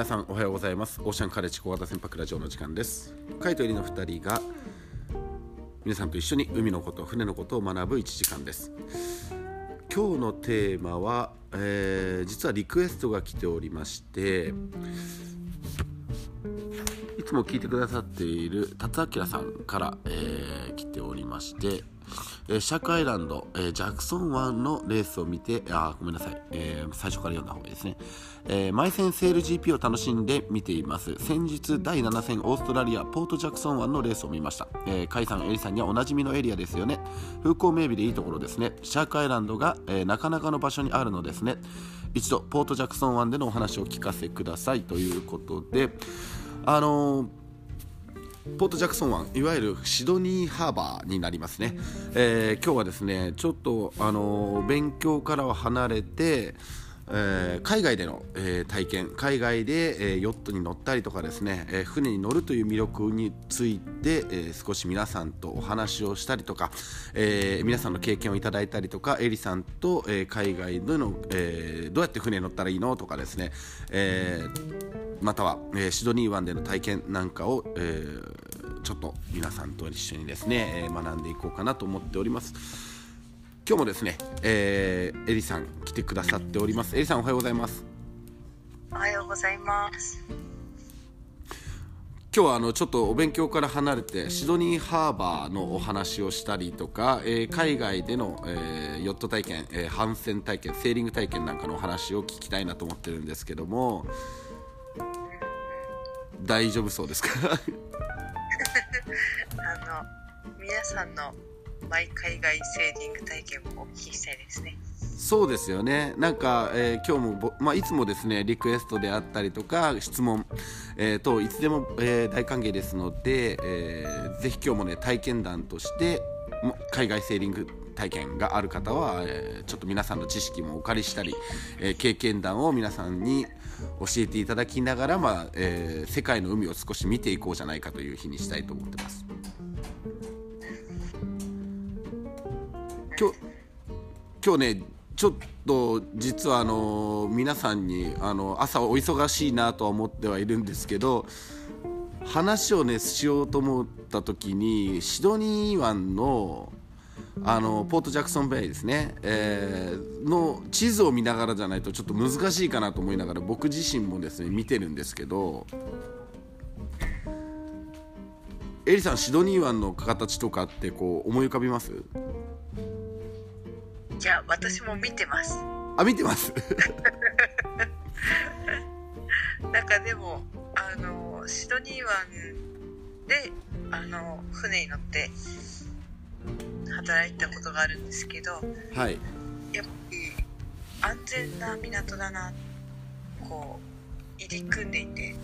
皆さんおはようございます。オーシャンカレッジ小型船舶ラジオの時間です。カイトエリの2人が皆さんと一緒に海のこと船のことを学ぶ1時間です。今日のテーマは、えー、実はリクエストが来ておりましていつも聞いてくださっている達明さんから、えー、来ておりましてえ、シャークアイランド、え、ジャクソン湾のレースを見て、あ、ごめんなさい、えー、最初から読んだ方がいいですね。えー、マイセンセール GP を楽しんで見ています。先日、第7戦オーストラリア、ポートジャクソン湾のレースを見ました。えー、カイさん、エリさんにはおなじみのエリアですよね。風光明媚でいいところですね。シャークアイランドが、えー、なかなかの場所にあるのですね。一度、ポートジャクソン湾でのお話を聞かせくださいということで、あのーポートジャクソン湾いわゆるシドニーハーバーになりますね、えー、今日はですねちょっとあの勉強からは離れてえー、海外での、えー、体験海外で、えー、ヨットに乗ったりとかですね、え船に乗るという魅力について、え少し皆さんとお話をしたりとか、え皆さんの経験をいただいたりとかエリさんと、え海外での、えどうやって船に乗ったらいいのとかですね、えまたは、えシドニー湾での体験なんかを、えちょっと皆さんと一緒にですね、え学んでいこうかなと思っております。今日もですね、えー、エリさん来てくださっております。エリさんおはようございます。おはようございます。今日はあのちょっとお勉強から離れてシドニーハーバーのお話をしたりとか、えー、海外での、えー、ヨット体験、えー、帆船体験セーリング体験なんかのお話を聞きたいなと思ってるんですけども大丈夫そうですか？あの皆さんのマイ海外セーリング体験もお聞きしたいですね。そうですよねなんか、えー、今日も、まあ、いつもですねリクエストであったりとか質問、えー、といつでも、えー、大歓迎ですので、えー、ぜひ今日もね体験談として海外セーリング体験がある方は、えー、ちょっと皆さんの知識もお借りしたり、えー、経験談を皆さんに教えていただきながら、まあえー、世界の海を少し見ていこうじゃないかという日にしたいと思ってます。今日今日ねちょっと実はあの皆さんにあの朝お忙しいなとは思ってはいるんですけど話をねしようと思った時にシドニー湾のあのポートジャクソンベイですね、えー、の地図を見ながらじゃないとちょっと難しいかなと思いながら僕自身もですね見てるんですけどエリさんシドニー湾の形とかってこう思い浮かびます？いや私も見てます。あ見てます。なんかでもあのシドニー湾であの船に乗って働いたことがあるんですけど、はい、やっぱり安全な港だなこう入り組んでいて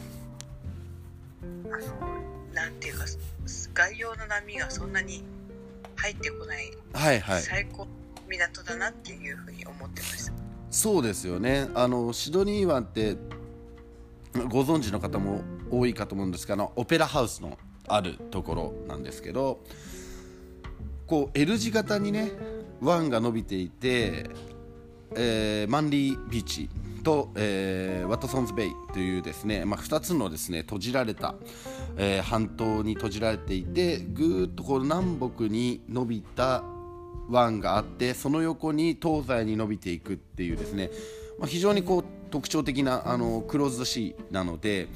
あのなんていうか外洋の波がそんなに入ってこない、はいはい、最高港だなっていうふうに思ってました。そうですよね。あのシドニー湾ってご存知の方も多いかと思うんですがオペラハウスのあるところなんですけどこう L 字型にね湾が伸びていて、えー、マンリービーチと、えー、ワトソンズベイというですね、まあ、2つのですね閉じられた、えー、半島に閉じられていてぐーっとこう南北に伸びた湾があってその横に東西に伸びていくっていうですね、まあ、非常にこう特徴的なあのクローズドシーなので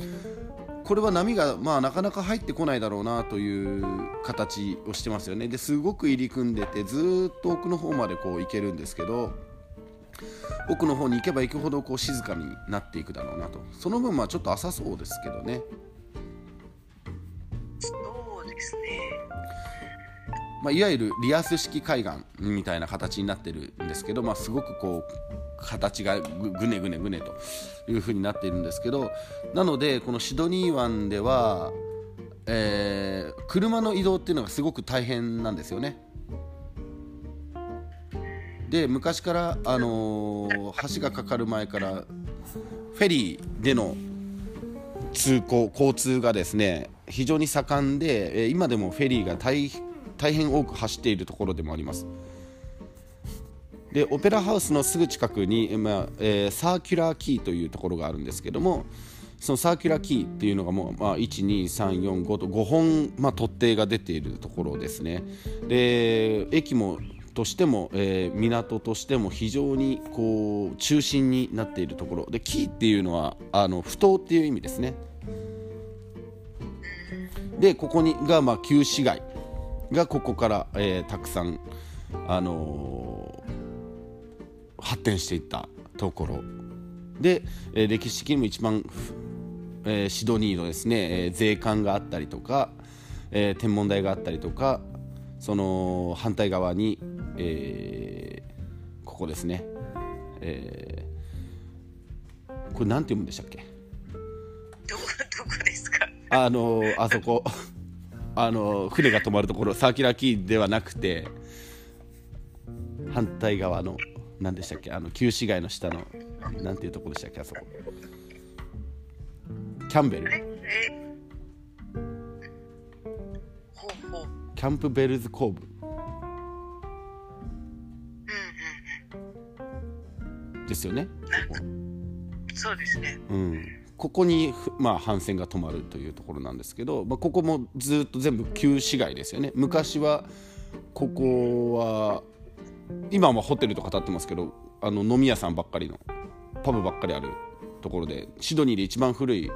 これは波が、まあ、なかなか入ってこないだろうなという形をしてますよね。ですごく入り組んでてずっと奥の方までこう行けるんですけど奥の方に行けば行くほどこう静かになっていくだろうなと。その分まあちょっと浅そうですけどね。そうですね。まあ、いわゆるリアス式海岸みたいな形になってるんですけど、まあ、すごくこう形がぐねぐねぐねというふうになっているんですけどなのでこのシドニー湾では、えー、車の移動っていうのがすごく大変なんですよね。で昔から、あのー、橋がかかる前からフェリーでの通行交通がですね非常に盛んでえ今でもフェリーが大変大変多く走っているところでもあります。でオペラハウスのすぐ近くに、まあえー、サーキュラーキーというところがあるんですけどもそのサーキュラーキーっていうのがもう、まあ、12345と5本、まあ、突堤が出ているところですね。で駅もとしても、えー、港としても非常にこう中心になっているところ。でキーっていうのはあの不当っていう意味ですね。でここにが、まあ、旧市街。がここから、えー、たくさん、あのー、発展していったところ。で、えー、歴史的にも一番、えー、シドニーのですね、えー、税関があったりとか、えー、天文台があったりとかその反対側に、えー、ここですね、えー、これ何て読むんでしたっけ？どこどこですか？あのあそこ あの船が止まるところサーキュラーキーではなくて反対側の何でしたっけあの旧市街の下のなんていうとこでしたっけあそこ。キャンベル。キャンプベルズコーブですよねそうですね。うんここに、まあ、帆船が止まるというところなんですけど、まあ、ここもずっと全部旧市街ですよね昔はここは今はホテルとか建ってますけどあの飲み屋さんばっかりのパブばっかりあるところでシドニーで一番古い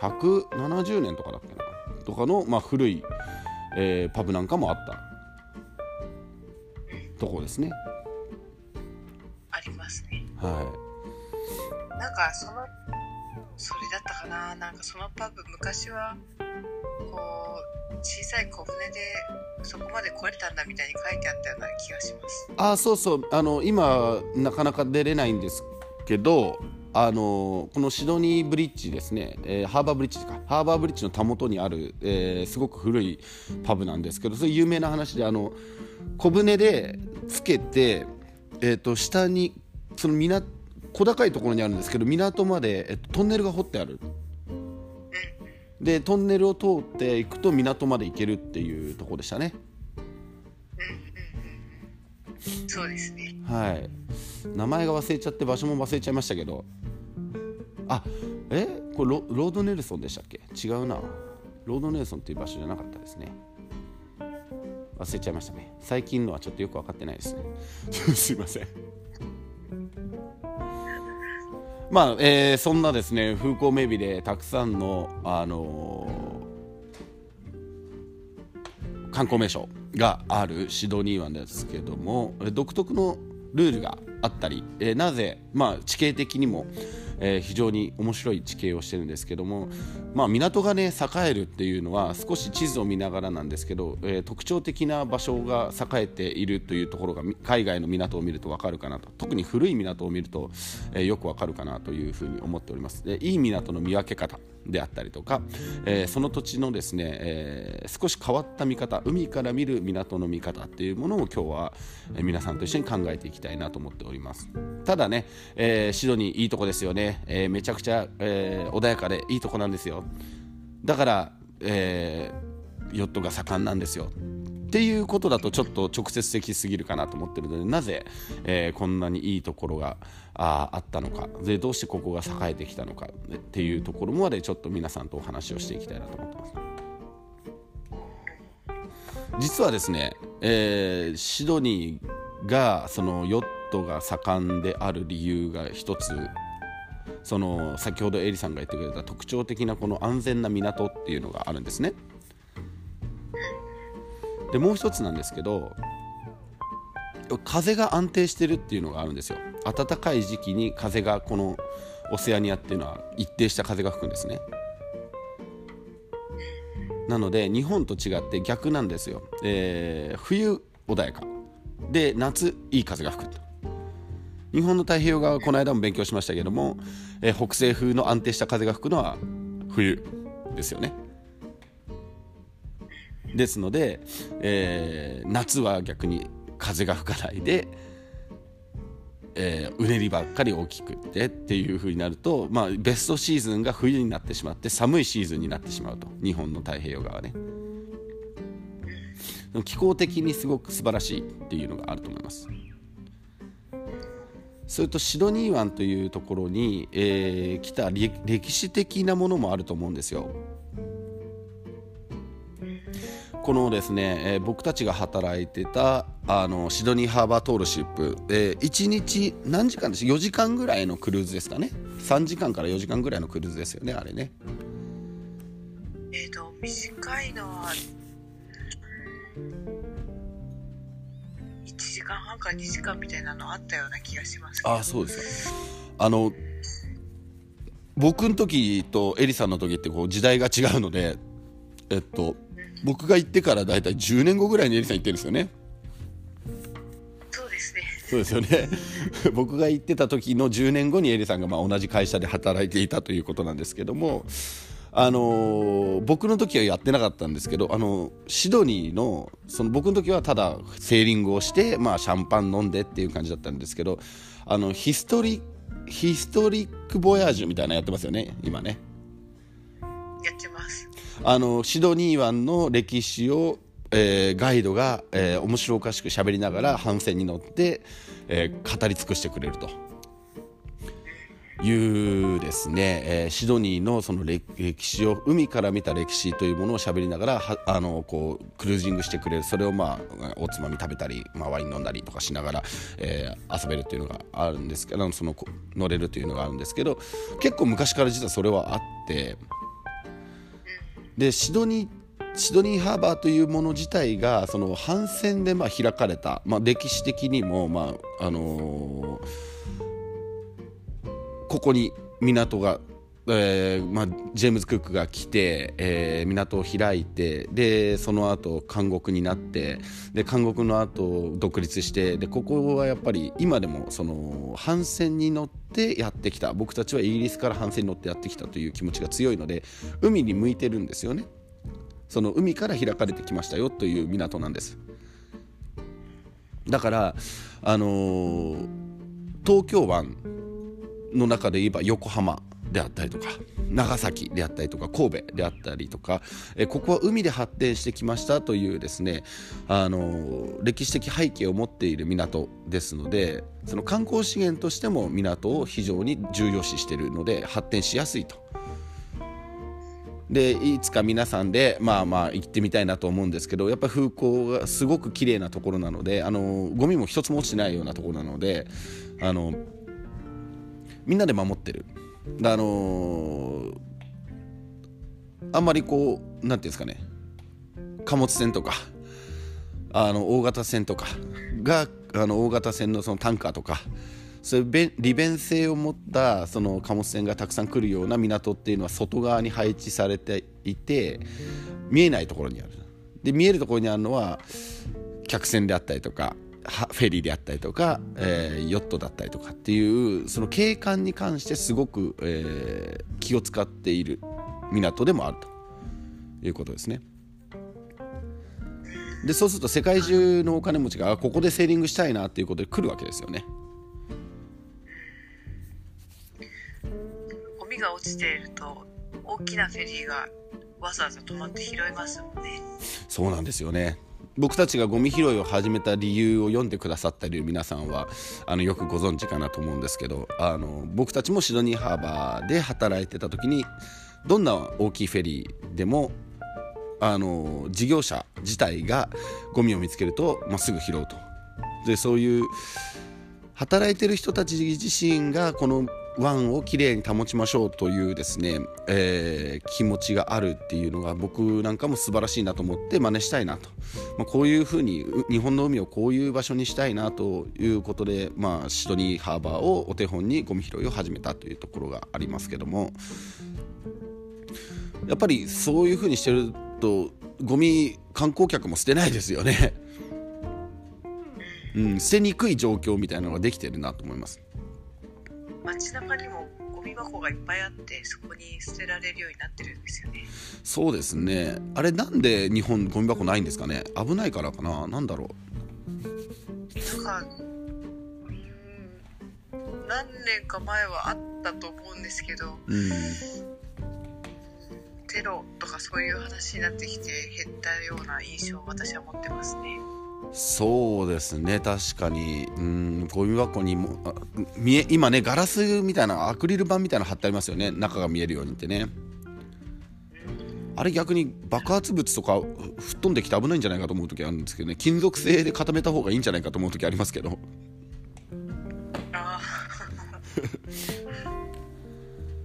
170年とかだっけな？とかの、まあ、古い、えー、パブなんかもあったところですね。ありますね。はい。なんかそのそれだったかな。なんかそのパブ昔はこう小さい小舟でそこまで来れたんだみたいに書いてあったような気がします。あそうそう。あの今なかなか出れないんですけどあのこのシドニーブリッジですね、えー、ハーバーブリッジか。ハーバーブリッジのたもとにある、えー、すごく古いパブなんですけどそれ有名な話であの小舟でつけて、えーと、下にその港小高いところにあるんですけど港まで、えっと、トンネルが掘ってある。でトンネルを通っていくと港まで行けるっていうところでしたね。そうですね。はい。名前が忘れちゃって場所も忘れちゃいましたけど。あえ？これロロードネルソンでしたっけ？違うな。ロードネルソンっていう場所じゃなかったですね。忘れちゃいましたね。最近のはちょっとよく分かってないですね。すいませんまあ、えー、そんなですね風光明媚でたくさんの、あのー、観光名所があるシドニー湾ですけども独特のルールがあったり、えー、なぜ、まあ、地形的にも、えー、非常に面白い地形をしてるんですけども、まあ、港がね栄えるっていうのは少し地図を見ながらなんですけど、えー、特徴的な場所が栄えているというところが海外の港を見ると分かるかなと。特に古い港を見ると、えー、よく分かるかなというふうに思っております。でいい港の見分け方であったりとか、えー、その土地のですね、えー、少し変わった見方海から見る港の見方っていうものを今日は、え、皆さんと一緒に考えていきたいなと思っております。おります。ただね、えー、シドニーいいとこですよね、えー、めちゃくちゃ、えー、穏やかでいいとこなんですよ。だから、え、ヨットが盛んなんですよ。っていうことだとちょっと直接的すぎるかなと思ってるのでなぜ、えー、こんなにいいところがああったのか。でどうしてここが栄えてきたのか。っていうところまでちょっと皆さんとお話をしていきたいなと思ってます。実はですね、えー、シドニーがそのヨットが盛んである理由が一つ。その先ほどエリさんが言ってくれた特徴的なこの安全な港っていうのがあるんですね。でもう一つなんですけど風が安定してるっていうのがあるんですよ。暖かい時期に風がこのオセアニアっていうのは一定した風が吹くんですね。なので日本と違って逆なんですよ、えー、冬穏やか。で夏いい風が吹くと。日本の太平洋側はこの間も勉強しましたけども、えー、北西風の安定した風が吹くのは冬ですよね。ですので、えー、夏は逆に風が吹かないで、えー、うねりばっかり大きくってっていう風になると、まあ、ベストシーズンが冬になってしまって寒いシーズンになってしまうと日本の太平洋側ね。気候的にすごく素晴らしいっていうのがあると思います。それとシドニー湾というところに、えー来た歴史的なものもあると思うんですよ。このですね、えー僕たちが働いてたあのシドニーハーバートールシップ、え1日何時間です4時間ぐらいのクルーズですかね？3時間から4時間ぐらいのクルーズですよねあれね。えっ、と短いのは間半から2時間みたいなのあったような気がしますけど。あそうですか。あの僕の時とエリさんの時ってこう時代が違うのでえっと僕が行ってから大体10年後ぐらいにエリさん行ってるんですよね。そうですね。そうですよね。僕が行ってた時の10年後にエリさんがまあ同じ会社で働いていたということなんですけどもあのー僕の時はやってなかったんですけどあのシドニーのその僕の時はただセーリングをして、まあ、シャンパン飲んでっていう感じだったんですけどあのヒストリヒストリック・ボヤージュみたいなのやってますよね今ね。やってます。あのシドニー湾の歴史を、えーガイドが、えー面白おかしく喋りながら帆船に乗って、えー語り尽くしてくれるというですね、えーシドニーのその歴史を海から見た歴史というものを喋りながらはあのこうクルージングしてくれるそれをまあおつまみ食べたり、まあ、ワイン飲んだりとかしながら、えー遊べるというのがあるんですけどその乗れるというのがあるんですけど結構昔から実はそれはあって。でシドニーシドニーハーバーというもの自体がその帆船でまあ開かれた、まあ、歴史的にも、まああのーここに港が、えーまあ、ジェームズ・クックが来て、えー港を開いてでその後監獄になってで監獄の後独立してでここはやっぱり今でもその帆船に乗ってやってきた僕たちはイギリスから帆船に乗ってやってきたという気持ちが強いので海に向いてるんですよね。その海から開かれてきましたよという港なんですだからあのー東京湾の中で言えば横浜であったりとか長崎であったりとか神戸であったりとかえここは海で発展してきましたというですねあの歴史的背景を持っている港ですのでその観光資源としても港を非常に重要視しているので発展しやすいと。でいつか皆さんでまあまあ行ってみたいなと思うんですけどやっぱ風光がすごく綺麗なところなのであのゴミも一つも落ちてないようなところなのであのみんなで守ってる。あのあんまりこうなんていうんですかね。貨物船とかあの大型船とかがあの大型船のそのタンカーとかそういう利便性を持ったその貨物船がたくさん来るような港っていうのは外側に配置されていて見えないところにある。で見えるところにあるのは客船であったりとかフェリーであったりとか、えーヨットだったりとかっていうその景観に関してすごく、えー気を使っている港でもあるということですね。でそうすると世界中のお金持ちがあここでセーリングしたいなっていうことで来るわけですよね。ゴミが落ちていると大きなフェリーがわざわざ止まって拾いますもんねそうなんですよね僕たちがゴミ拾いを始めた理由を読んでくださっている皆さんはあのよくご存知かなと思うんですけどあの僕たちもシドニーハーバーで働いてた時にどんな大きいフェリーでもあの事業者自体がゴミを見つけると、まあ、すぐ拾うと。でそういう働いてる人たち自身がこの湾をきれいに保ちましょうというですね、えー気持ちがあるっていうのが僕なんかも素晴らしいなと思って真似したいなと、まあ、こういうふうに日本の海をこういう場所にしたいなということで、まあ、シドニーハーバーをお手本にゴミ拾いを始めたというところがありますけどもやっぱりそういうふうにしてるとゴミ観光客も捨てないですよね。うん、捨てにくい状況みたいなのができてるなと思います。街中にもゴミ箱がいっぱいあってそこに捨てられるようになってるんですよねそうですね。あれなんで日本ゴミ箱ないんですかね？危ないからかな？なんだろなんかうーん何年か前はあったと思うんですけどう。うん。テロとかそういう話になってきて減ったような印象を私は持ってますねそうですね。確かに。うんゴミ箱にもあ見え今ねガラスみたいなアクリル板みたいなの貼ってありますよね。中が見えるようにってね。あれ逆に爆発物とか吹っ飛んできて危ないんじゃないかと思う時あるんですけどね。金属製で固めた方がいいんじゃないかと思う時ありますけど。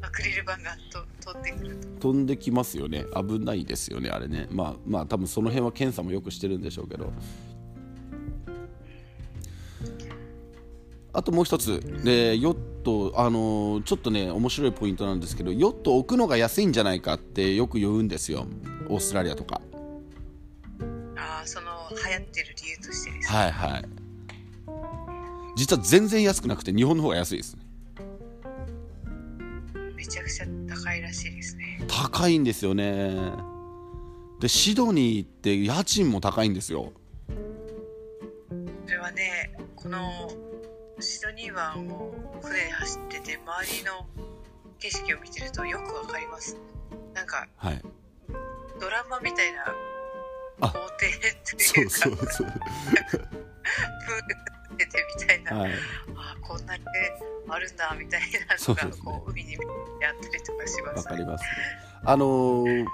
アクリル板がと飛んでく飛んできますよね。危ないですよねあれね。まあまあ多分その辺は検査もよくしてるんでしょうけどあともう一つ。でヨットあのーちょっとね面白いポイントなんですけどヨット置くのが安いんじゃないかってよく言うんですよ。オーストラリアとか。ああその流行ってる理由としてですはいはい。実は全然安くなくて日本の方が安いですね。めちゃくちゃ高いらしいですね。高いんですよね。でシドニーって家賃も高いんですよ。それはねこのシドニー湾を船で走ってて周りの景色を見てるとよくわかります。なんかはい。ドラマみたいなあ。豪邸とそいううかそうそう。プール出てみたいな、はい。あこんなにあるんだみたいなのがこう海にあったりとかします。わかります。あのー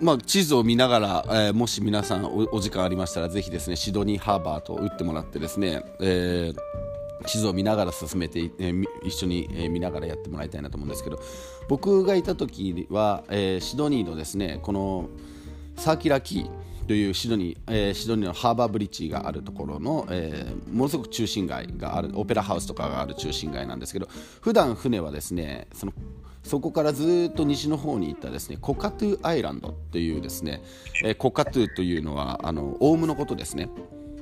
まあ、地図を見ながら、えーもし皆さんおお時間ありましたらぜひですねシドニーハーバーと打ってもらってですね、えー地図を見ながら進めて、えー一緒に、見ながらやってもらいたいなと思うんですけど僕がいた時は、えーシドニーのですねこのサーキュラーキーというシドニー、えーシドニーのハーバーブリッジがあるところの、えーものすごく中心街があるオペラハウスとかがある中心街なんですけど普段船はですねそのそこからずっと西の方に行ったですねコカトゥアイランドというですね、えー cockatoo というのはあのオウムのことですね。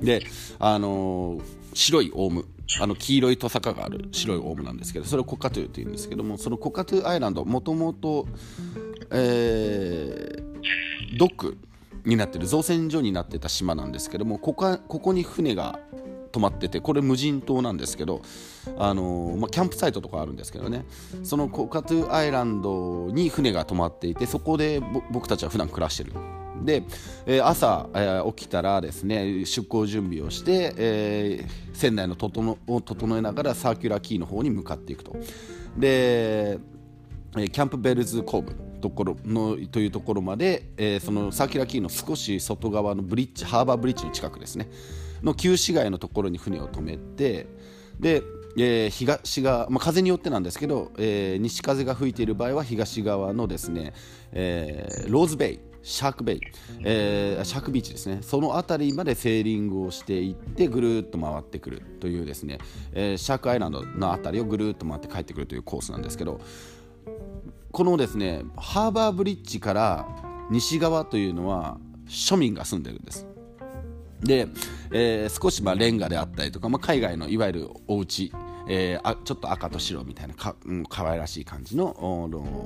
であの白いオウム。あの黄色いトサカがある白いオウムなんですけどそれを cockatoo というんですけどもそのコカトゥーアイランドもともとえードックになってる造船所になってた島なんですけどもここここに船が止まっててこれ無人島なんですけど、あのーまあ、キャンプサイトとかあるんですけどねそのコカトゥアイランドに船が止まっていてそこで僕たちは普段暮らしてる。で、えー朝、えー起きたらですね出港準備をして、えー船内の整を整えながらサーキュラーキーの方に向かっていくと。でえーキャンプベルズコーブところのというところまで、えーそのサーキュラーキーの少し外側のブリッジハーバーブリッジの近くですねの旧市街のところに船を止めてで、えー東側、まあ、風によってなんですけど、えー西風が吹いている場合は東側のですね、えーローズベイシャークベイ、えーシャークビーチですね。その辺りまでセーリングをしていってぐるっと回ってくるというですね、えーシャークアイランドの辺りをぐるっと回って帰ってくるというコースなんですけどこのですねハーバーブリッジから西側というのは庶民が住んでるんです。で、えー少しまあレンガであったりとか、まあ、海外のいわゆるお家、えーあちょっと赤と白みたいなか、うん、可愛らしい感じのおの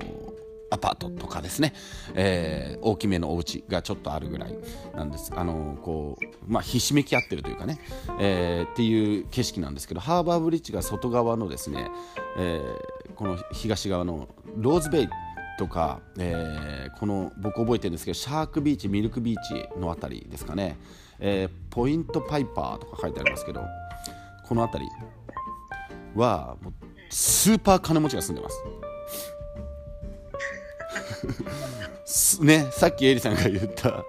アパートとかですね、えー大きめのお家がちょっとあるぐらいなんです。あのこう、まあ、ひしめき合ってるというかね、えーっていう景色なんですけどハーバーブリッジが外側のですね、えこの東側のローズベイとか、えーこの僕覚えてるんですけどシャークビーチミルクビーチのあたりですかね、えーポイントパイパーとか書いてありますけどこの辺りはもうスーパー金持ちが住んでます。ねさっきエリさんが言った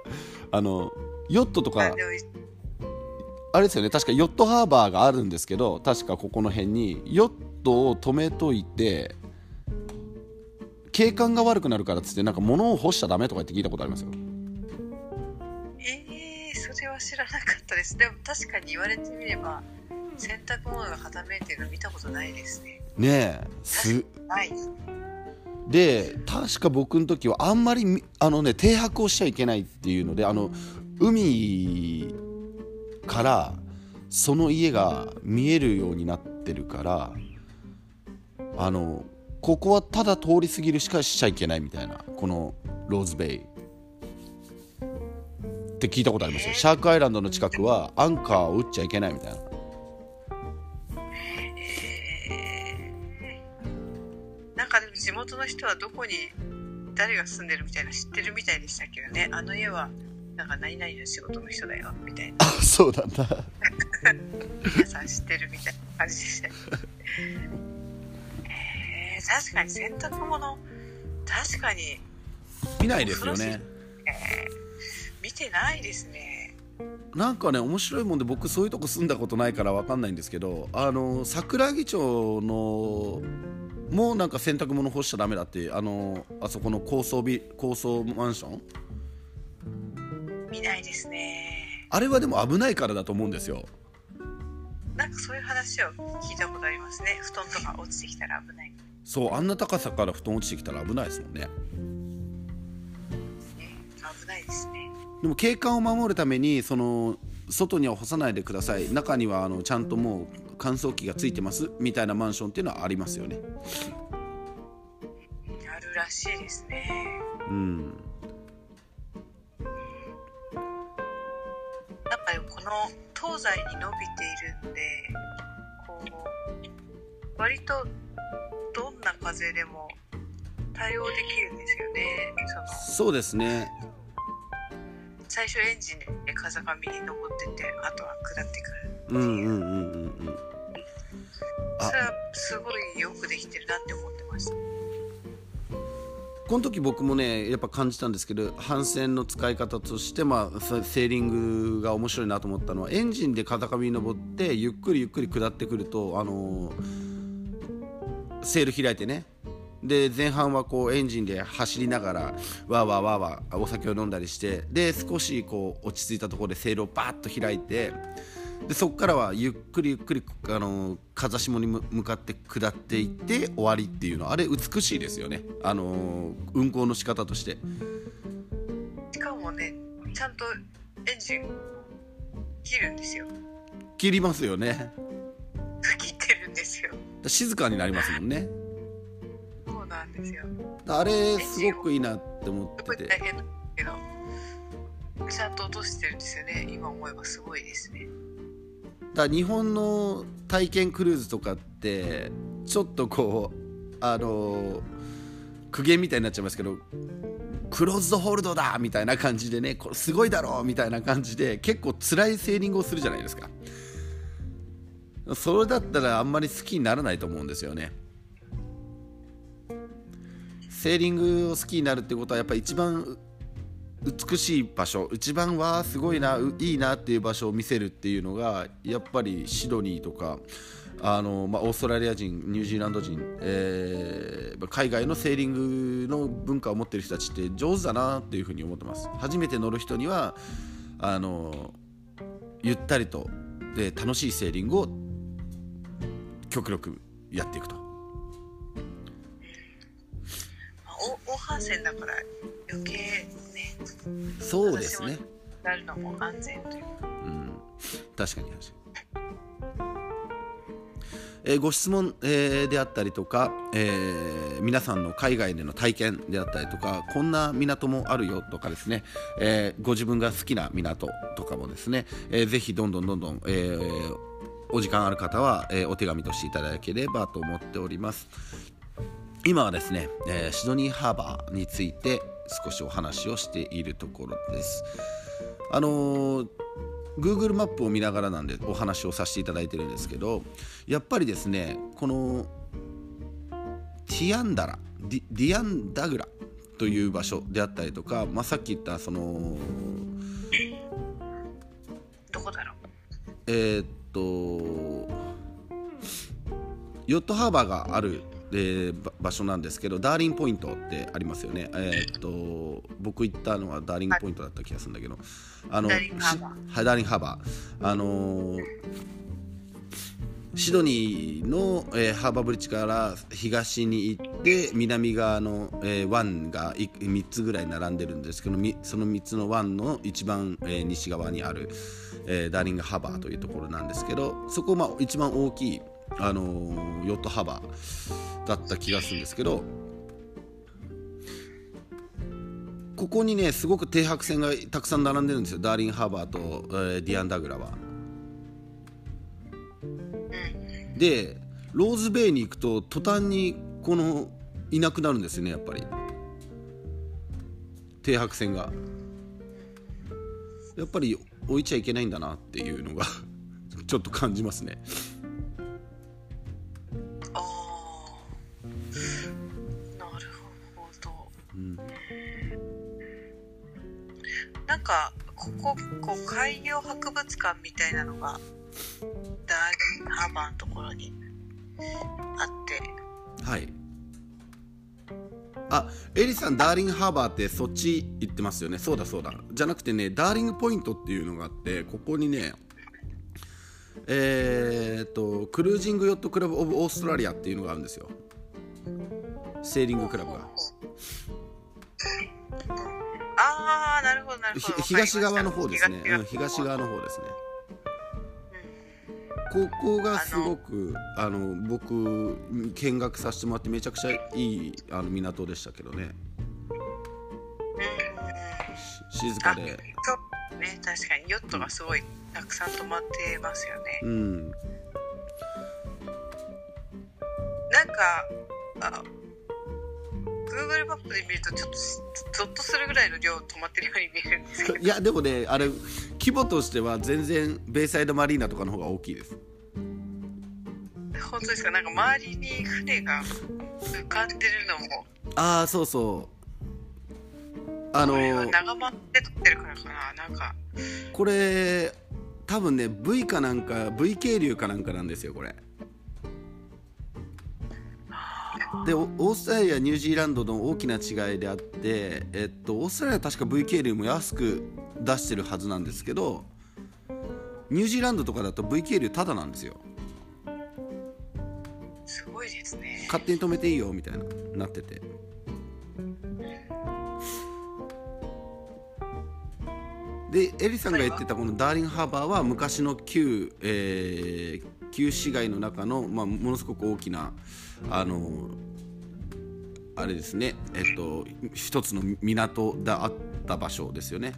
あのヨットとかあれですよね確かヨットハーバーがあるんですけど確かここの辺にヨットを止めといて景観が悪くなるからっつってなんか物を干しちゃダメとか言って聞いたことありますよ。えー、それは知らなかったです。でも確かに言われてみれば洗濯物が傾いてるの見たことないですね。ねえすないで確か僕の時はあんまりあのね停泊をしちゃいけないっていうのであの海からその家が見えるようになってるからあのここはただ通り過ぎるしかしちゃいけないみたいなこのローズベイ。って聞いたことありますよ。シャークアイランドの近くはアンカーを打っちゃいけないみたいな。なんかでも地元の人はどこに誰が住んでるみたいな知ってるみたいでしたけどね。あの家はなんか何々の仕事の人だよみたいな。あそうなんだ。皆さん知ってるみたいな感じで。したねえー、確かに洗濯物確かに、見ないですよね。えー見てないですねなんかね面白いもんで僕そういうとこ住んだことないから分かんないんですけどあの桜木町のもうなんか洗濯物干しちゃダメだってあのあそこの高層ビ高層マンション？見ないですね。あれはでも危ないからだと思うんですよ。なんかそういう話を聞いたことありますね。布団とか落ちてきたら危ない。そうあんな高さから布団落ちてきたら危ないですもんね。ね危ないですねでも景観を守るためにその外には干さないでください。中にはあのちゃんともう乾燥機がついてます。みたいなマンションっていうのはありますよね。あるらしいですね。うん。なんかこの東西に伸びているんでこう割とどんな風でも対応できるんですよね。その。そうですね最初エンジンで風上に登ってってあとは下ってくるう。んうんうんうんうん。あ。それはすごいよくできてるなって思ってました。この時僕もねやっぱ感じたんですけど反線の使い方として、まあ、セセーリングが面白いなと思ったのはエンジンで風上に登ってゆっくりゆっくり下ってくると、あのーセール開いてねで前半はこうエンジンで走りながらわーわーわーわーお酒を飲んだりしてで少しこう落ち着いたところでセールをバーッと開いてでそこからはゆっくりゆっくり、あのー風下に向向かって下っていって終わりっていうの。あれ美しいですよね、あのー運行の仕方として。しかもねちゃんとエンジン切るんですよ。切りますよね。切ってるんですよ。静かになりますもんねそうなんですよ。あれすごくいいなって思ってて。大変だけどちゃんと落としてるんですよね今思えばすごいですね。だ日本の体験クルーズとかってちょっとこうあの苦言みたいになっちゃいますけどクローズドホールドだみたいな感じでねこれすごいだろうみたいな感じで結構辛いセーリングをするじゃないですか。それだったらあんまり好きにならないと思うんですよねセーリングを好きになるってことはやっぱり一番美しい場所一番わすごいないいなっていう場所を見せるっていうのがやっぱりシドニーとかあの、まあ、オーストラリア人ニュージーランド人、えー海外のセーリングの文化を持ってる人たちって上手だなっていうふうに思ってます。初めて乗る人にはあのゆったりとで楽しいセーリングを極力やっていくと。お大反戦だから余計ねそうですね。なるのも安全というか。うん、確かに確かに、えーご質問、えーであったりとか、えー皆さんの海外での体験であったりとかこんな港もあるよとかですね、えーご自分が好きな港とかもですね、えーぜひどんどんどんどん、えーお時間ある方は、えーお手紙としていただければと思っております今はですね、えーシドニーハーバーについて少しお話をしているところです。あのー Google マップを見ながらなんでお話をさせていただいてるんですけどやっぱりですねこのティアンダラディディアンダグラという場所であったりとか、まあ、さっき言ったそのどこだろう？えーっとヨットハーバーがある、えーば場所なんですけどダーリンポイントってありますよね、えーっと僕行ったのはダーリンポイントだった気がするんだけどあのダーリンハーバー。しはいダーリンハーバー。あのーシドニーの、えーハーバーブリッジから東に行って南側の、えー湾がい3つぐらい並んでるんですけどみその3つの湾の一番、えー西側にある、えーダーリングハーバーというところなんですけどそこ、まあ、一番大きい、あのーヨットハーバーだった気がするんですけどここにねすごく停泊船がたくさん並んでるんですよ。ダーリンハーバーと、えーディアンダグラは。でローズベイに行くと途端にこのいなくなるんですよねやっぱり。停泊船が。やっぱり置いちゃいけないんだなっていうのが ちょっと感じますねなんかこここう海洋博物館みたいなのがダーリンハーバーのところにあって。はい。あエリさんダーリングハーバーってそっち行ってますよね。そうだそうだ。じゃなくてねダーリングポイントっていうのがあってここにねえー、っとクルージングヨットクラブ・オブ・オーストラリアっていうのがあるんですよ。セーリングクラブがああなるほどなるひほど東側の方ですね。東側うん、東側の方ですね。うん。ここがすごくあの僕見学させてもらってめちゃくちゃいいあの港でしたけどね。し静かで。ね。確かにヨットがすごいたくさん止まってますよね。うん。なんかあ Google マップで見るとちょっとゾッとするぐらいの量止まってるように見えるんですけど。いやでもねあれ規模としては全然ベイサイドマリーナとかの方が大きいです。本当ですか？なんか周りに船が浮かんでるのも。ああそうそう。あのこれは長まって撮ってるからかな？なんか。これ多分ね V かなんか V 渓流かなんかなんですよこれでオオーストラリアニュージーランドの大きな違いであって、えっと、オーストラリアは確か V 渓流も安く出してるはずなんですけどニュージーランドとかだと V 渓流タダなんですよ。すごいですね。勝手に止めていいよみたいななってて。でエリさんが言ってたこのダーリンハーバーは昔の旧、えー旧市街の中の、まあ、ものすごく大きなあのあれですね。えっと一つの港があった場所ですよね。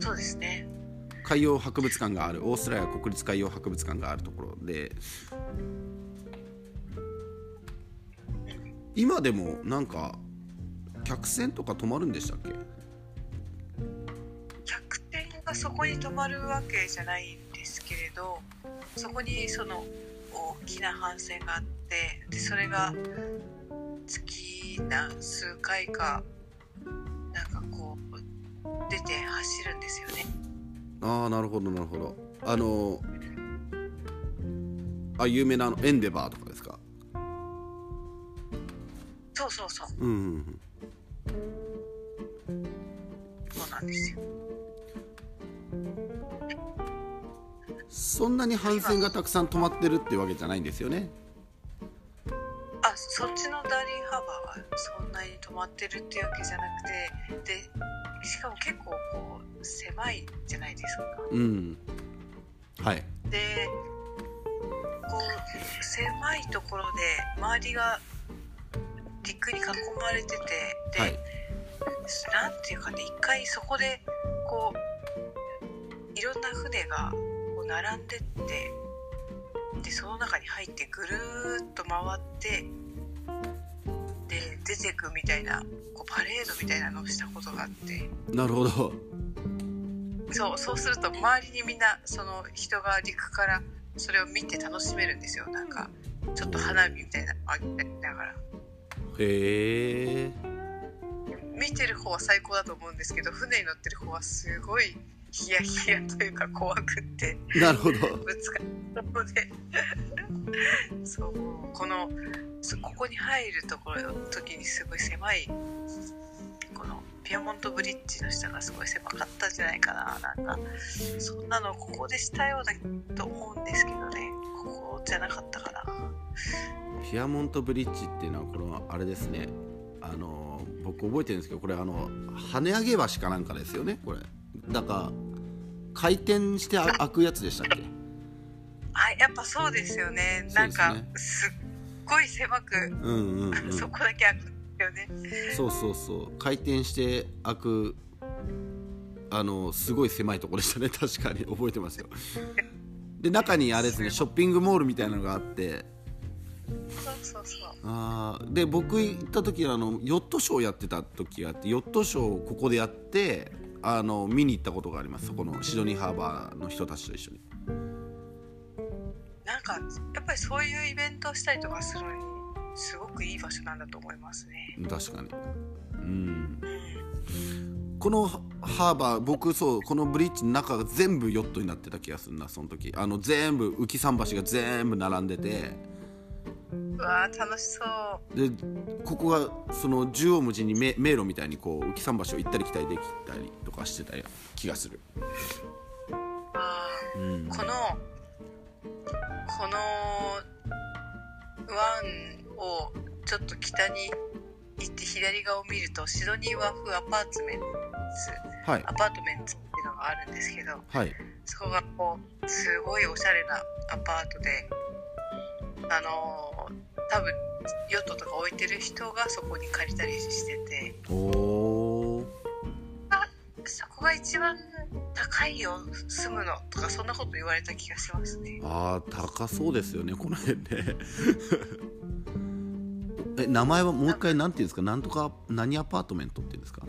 そうですね。海洋博物館があるオーストラリア国立海洋博物館があるところで今でもなんか客船とか泊まるんでしたっけ？客船がそこに泊まるわけじゃないんですけれどそこにその大きな帆船があってでそれが月何数回かなんかこう出て走るんですよね。ああなるほどなるほど。あのあ有名なあのエンデバーとかですか？そうそうそう。うんうんうん。そうなんですよそんなに帆船がたくさん泊まってるってわけじゃないんですよね。あそっちのダーリンハーバーはそんなに止まってるっていうわけじゃなくてでしかも結構こう狭いじゃないですか。うん。はい。でこう狭いところで周りが陸に囲まれててで、はい。なんていうかね一回そこでこういろんな船が並んでってでその中に入ってぐるーっと回ってで出てくみたいなこうパレードみたいなのをしたことがあって。なるほど。そうそうすると周りにみんなその人が陸からそれを見て楽しめるんですよ。なんかちょっと花火みたいなのあげながら。へえ。見てる方は最高だと思うんですけど船に乗ってる方はすごいヒヤヒヤというか怖くって。なるほど。ぶつかったので。そうこのそここに入るところの時にすごい狭いこのピアモントブリッジの下がすごい狭かったんじゃないかななんか。そんなのここでしたようだと思うんですけどね。ここじゃなかったかな。ピアモントブリッジっていうのはこのあれですね。あの僕覚えてるんですけどこれあの跳ね上げ橋かなんかですよねこれだから回転してあ開くやつでしたっけ？あやっぱそうですよね。なんかすすっごい狭く、うんうんうん。そこだけ開くよね。そうそうそう。回転して開くあのすごい狭いところでしたね。確かに。覚えてますよ。で中にあれですねショッピングモールみたいなのがあって。そうそうそう。あー。で僕行った時あのヨットショーやってた時があってヨットショーをここでやってあの見に行ったことがあります。そこのシドニーハーバーの人たちと一緒に。なんかやっぱりそういうイベントをしたりとかするのにすごくいい場所なんだと思いますね。確かに。うんうん。このハーバー僕そうこのブリッジの中が全部ヨットになってた気がするなその時。あの全部浮き桟橋が全部並んでてうわー楽しそう。でここがその縦横無尽に迷迷路みたいにこう浮き桟橋を行ったり来たりできたりとかしてた気がする、あーうん、このこの湾をちょっと北に行って左側を見るとシドニーワーフアパートメンツ。はい。アパートメンツっていうのがあるんですけどはい。そこがこうすごいおしゃれなアパートであのー多分ヨットとか置いてる人がそこに借りたりしてて。おおそこが一番高いよ住むのとかそんなこと言われた気がしますね。あー高そうですよねこの辺ね。え名前はもう一回なんていうんですか？なんとか何アパートメントっていうんですか？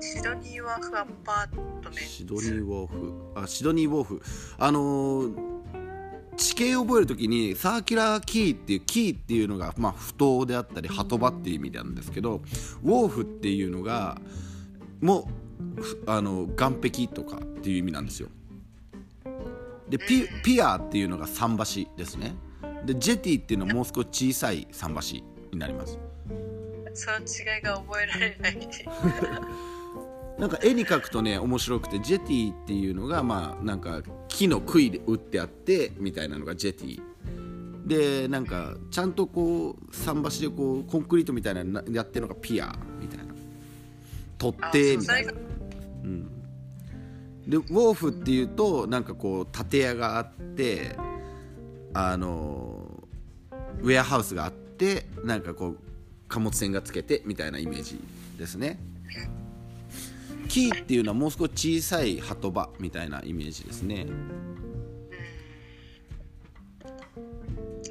シドニーワーフアパートメント。シドニーウォーフ。あシドニーウォーフ。あのー地形を覚えるときにサーキュラーキーっていうキーっていうのが、まあ、不当であったり鳩場っていう意味なんですけどウォーフっていうのがもうふあの岸壁とかっていう意味なんですよ。でピピアっていうのが桟橋ですね。でジェティっていうのはもう少し小さい桟橋になります。その違いが覚えられない なんか絵に描くとね面白くてジェティっていうのがまあなんか木の杭で打ってあってみたいなのがジェティ。でなんかちゃんとこう桟橋でこうコンクリートみたいなのやってるのがピアみたいな。取っあ手みたいな。素材がでウォーフっていうとなんかこう建屋があってあのウェアハウスがあってなんかこう貨物船がつけてみたいなイメージですねキーっていうのはもう少し小さい鳩場みたいなイメージですね。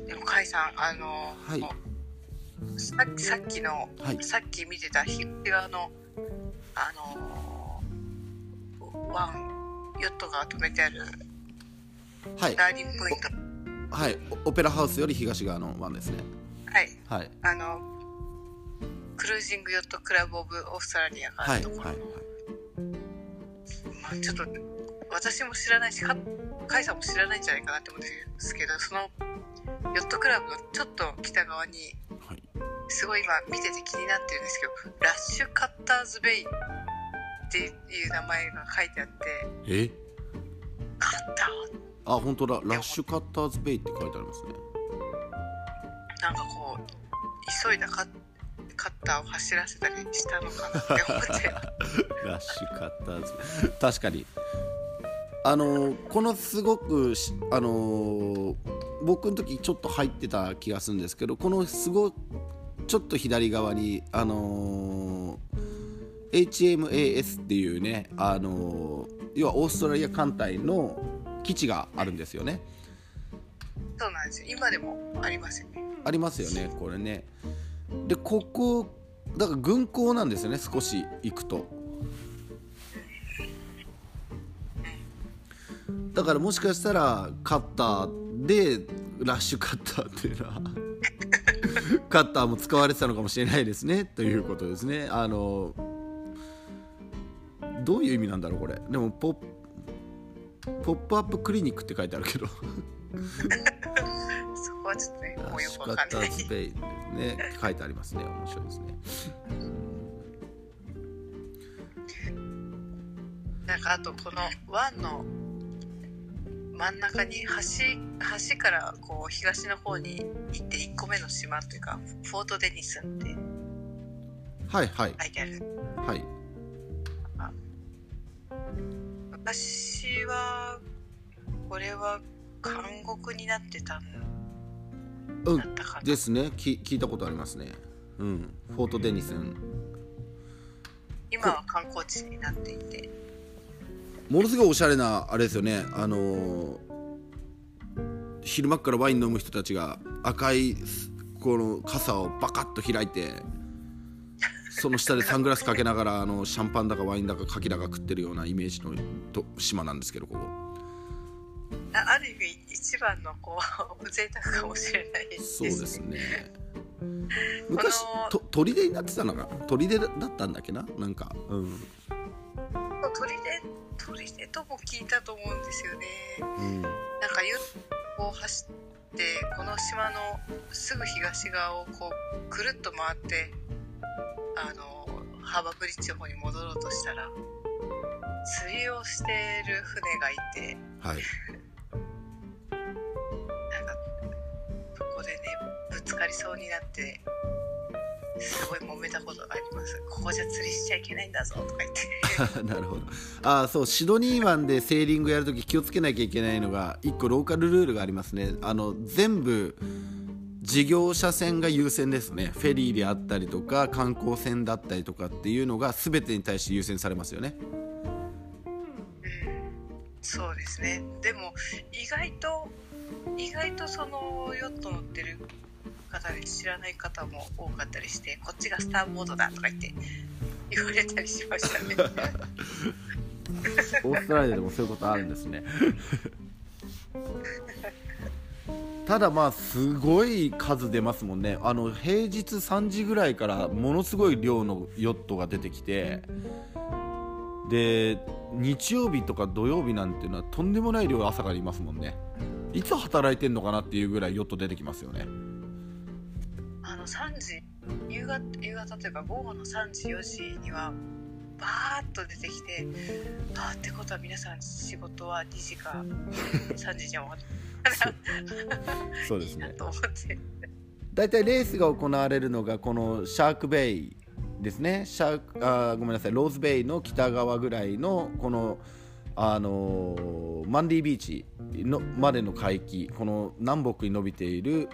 でも甲斐さんあのはい。さっきさっきの、はい。さっき見てた東側のあの湾ヨットが止めてあるはい。ダーリンポイント。はい。オオペラハウスより東側の湾ですね。はい。はい。あのクルージングヨットクラブ・オブ・オーストラリアがあはいるところ、はいまあ、ちょっと私も知らないしか甲斐さんも知らないんじゃないかなって思うんですけどそのヨットクラブのちょっと北側にはい。すごい今見てて気になってるんですけどラッシュカッターズベイっていう名前が書いてあってえ？カッターあ本当だ。ラッシュカッターズベイって書いてありますね。なんかこう急いだカカッターを走らせたりしたのかなって思って。ラッシュカッターズ。確かに。あのこのすごくしあの僕の時ちょっと入ってた気がするんですけどこのすごちょっと左側にあの HMAS っていうねあの要はオーストラリア艦隊の基地があるんですよね。そうなんですよ。今でもありますよね。ありますよねこれねでここだから軍港なんですよね少し行くと。だからもしかしたらカッターでラッシュカッターっていうのは カッターも使われてたのかもしれないですねということですね。あのどういう意味なんだろうこれ。でもポポップアップクリニックって書いてあるけど。こはちょっとねもうよくわかんない。ーズベイね書いてあります。ね面白いです。ねなんかあとこの湾の真ん中に橋橋からこう東の方に行って1個目の島というかフォートデニスンってはいはい書いてあるはい昔はこれは監獄になってたんうん。ですね。き聞いたことありますね。うん。フォートデニスン。今は観光地になっていて。ものすごいおしゃれなあれですよね。あのー昼間っからワイン飲む人たちが赤いこの傘をバカッと開いてその下でサングラスかけながらあのシャンパンだかワインだかカキだか食ってるようなイメージのと島なんですけどここあある意味一番のこう 贅沢かもしれないですそうですね。昔と砦になってたのか砦だったんだっけな？なんかうん。鳥で鳥でとも聞いたと思うんですよね。うん。なんかゆこう走ってこの島のすぐ東側をこうくるっと回ってあのハーバーブリッジの方に戻ろうとしたら釣りをしてる船がいてはいこでねぶつかりそうになってすごい揉めたことがあります。ここじゃ釣りしちゃいけないんだぞとか言って。なるほど。あそうシドニー湾でセーリングやるとき気をつけなきゃいけないのが1個ローカルルールがありますね。あの全部事業者船が優先ですね。フェリーであったりとか観光船だったりとかっていうのが全てに対して優先されますよね。そうですね。でも意外と意外とそのヨット乗ってる方で知らない方も多かったりしてこっちがスターボードだとか言って言われたりしましたね。オーストラリアでもそういうことあるんですね。ただまあすごい数出ますもんね。あの平日3時ぐらいからものすごい量のヨットが出てきてで日曜日とか土曜日なんていうのはとんでもない量朝からいますもんねいつ働いてんのかなっていうぐらいヨット出てきますよね。あの3時夕方夕方というか午後の3時4時にはバーッと出てきてあーってことは皆さん仕事は2時か 3時には終わってそうですね。いいなと思って。大体レースが行われるのがこのシャークベイですね。シャークあーごめんなさい。ローズベイの北側ぐらいのこの、あのーマンディービーチのまでの海域この南北に伸びている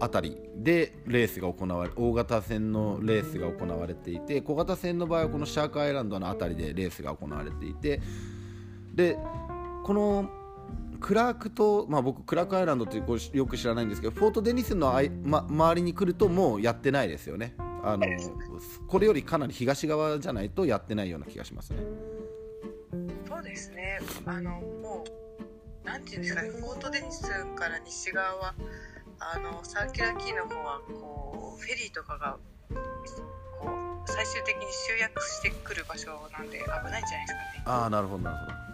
あたりでレースが行われ大型船のレースが行われていて小型船の場合はこのシャークアイランドのあたりでレースが行われていてでこのクラークと、まあ、僕クラークアイランドってこよく知らないんですけどフォートデニスのあい、ま、周りに来るともうやってないですよね。あのこれよりかなり東側じゃないとやってないような気がしますね。そうですね。あのもうなんていうんですかね。フォートデニスから西側はあのサーキュラーキーの方はこうフェリーとかがこう最終的に集約してくる場所なんで危ないんじゃないですかね。ああなるほどなるほど。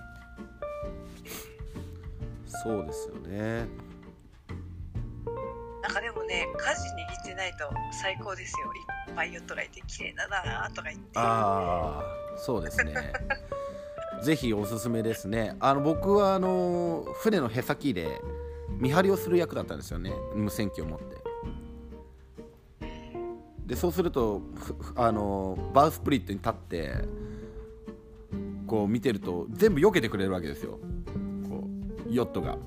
そうですよね。なんかでもね舵握ってないと最高ですよ。いっぱいヨットがいて綺麗だなとか言って。ああそうですねぜひおすすめですね。あの僕はあの船のへさきで見張りをする役だったんですよね。無線機を持って。でそうするとあのバウスプリットに立ってこう見てると全部避けてくれるわけですよ。こうヨットが。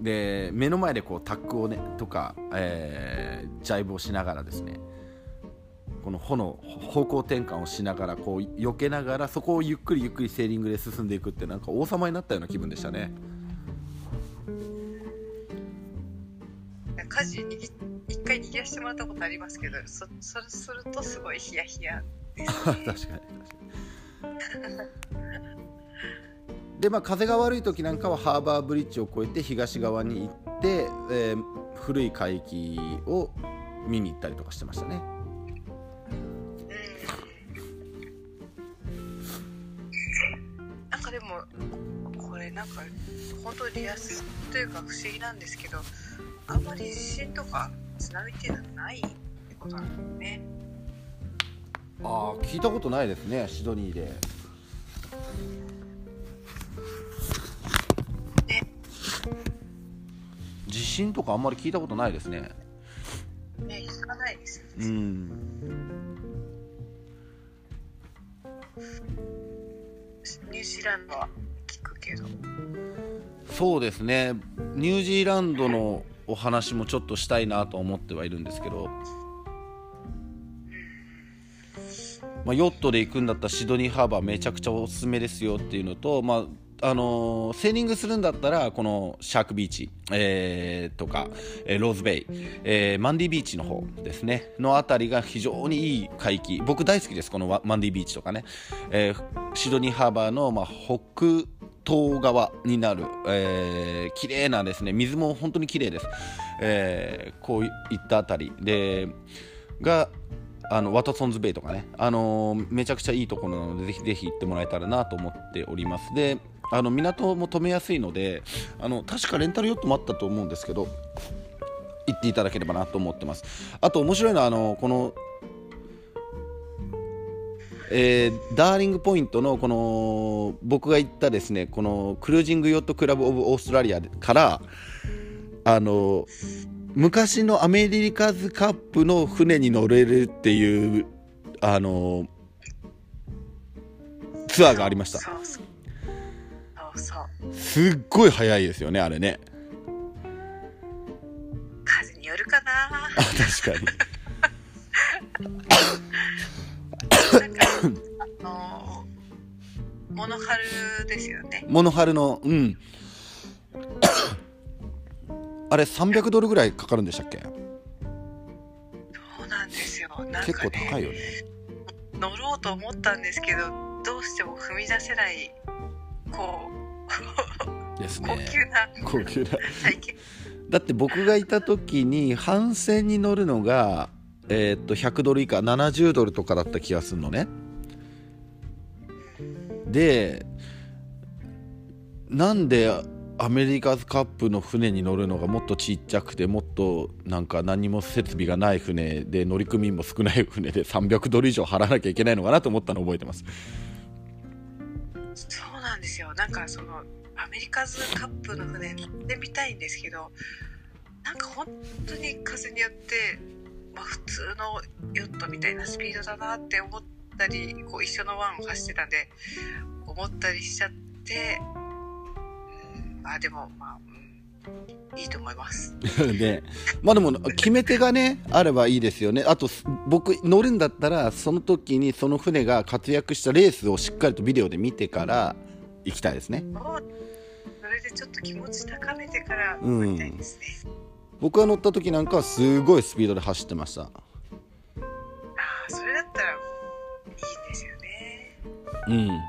で目の前でこうタックをねとか、えージャイブをしながらですね。この炎方向転換をしながらこう避けながらそこをゆっくりゆっくりセーリングで進んでいくってなんか王様になったような気分でしたね。舵握っ一回握らせてもらったことありますけどそそれするとすごいヒヤヒヤです 確かに。確かに。でまあ風が悪い時なんかはハーバーブリッジを越えて東側に行って、えー古い海域を見に行ったりとかしてましたね本当にリアスというか不思議なんですけどあんまり地震とか津波っていうのはないってことなんですね。ああ聞いたことないですねシドニーで。ね。地震とかあんまり聞いたことないですね。ね聞かないです。よねうん。ニュージーランドは聞くけどそうですね。ニュージーランドのお話もちょっとしたいなと思ってはいるんですけど、まあ、ヨットで行くんだったらシドニーハーバーめちゃくちゃおすすめですよっていうのと、まあのーセーリングするんだったらこのシャークビーチ、えーとか、えローズベイ、えーマンディビーチの方ですね。のあたりが非常にいい海域。僕大好きですこのマンディビーチとかね、えシドニーハーバーの、まあ、北東側になる、えー、綺麗なですね水も本当に綺麗です、えーこういったあたりでがあのワトソンズベイとかね、あのーめちゃくちゃいいところなのでぜひぜひ行ってもらえたらなと思っております。であの港も止めやすいのであの確かレンタルヨットもあったと思うんですけど行っていただければなと思ってます。あと面白いのはあのこのえーダーリングポイントのこの僕が行ったですねこのクルージングヨットクラブ・オブ・オーストラリアからあの昔のアメリカズカップの船に乗れるっていうあのツアーがありました。すっごい早いですよねあれね。風によるかな。あ確かにハルですよね。モノハルのうん。あれ300ドルぐらいかかるんでしたっけ？そうなんですよ。ね、結構高いよね。乗ろうと思ったんですけどどうしても踏み出せないこうですね。高級な高級な。体験。だって僕がいた時に帆船に乗るのが、えーっと100ドル以下70ドルとかだった気がするのねでなんでアメリカズカップの船に乗るのがもっとちっちゃくてもっとなんか何も設備がない船で乗組員も少ない船で300ドル以上払わなきゃいけないのかなと思ったのを覚えてます。そうなんですよ。なんかそのアメリカズカップの船乗ってみたいんですけどなんか本当に風によって、まあ、普通のヨットみたいなスピードだなって思ってたりこう一緒の湾を走ってたんで思ったりしちゃってうんまあでもまあ、うん、いいと思います。で まあでも決め手がねあればいいですよね。あとす僕乗るんだったらその時にその船が活躍したレースをしっかりとビデオで見てから行きたいですね。それでちょっと気持ち高めてから乗りたいですね、僕が乗った時なんかはすごいスピードで走ってましたいんですよねうん。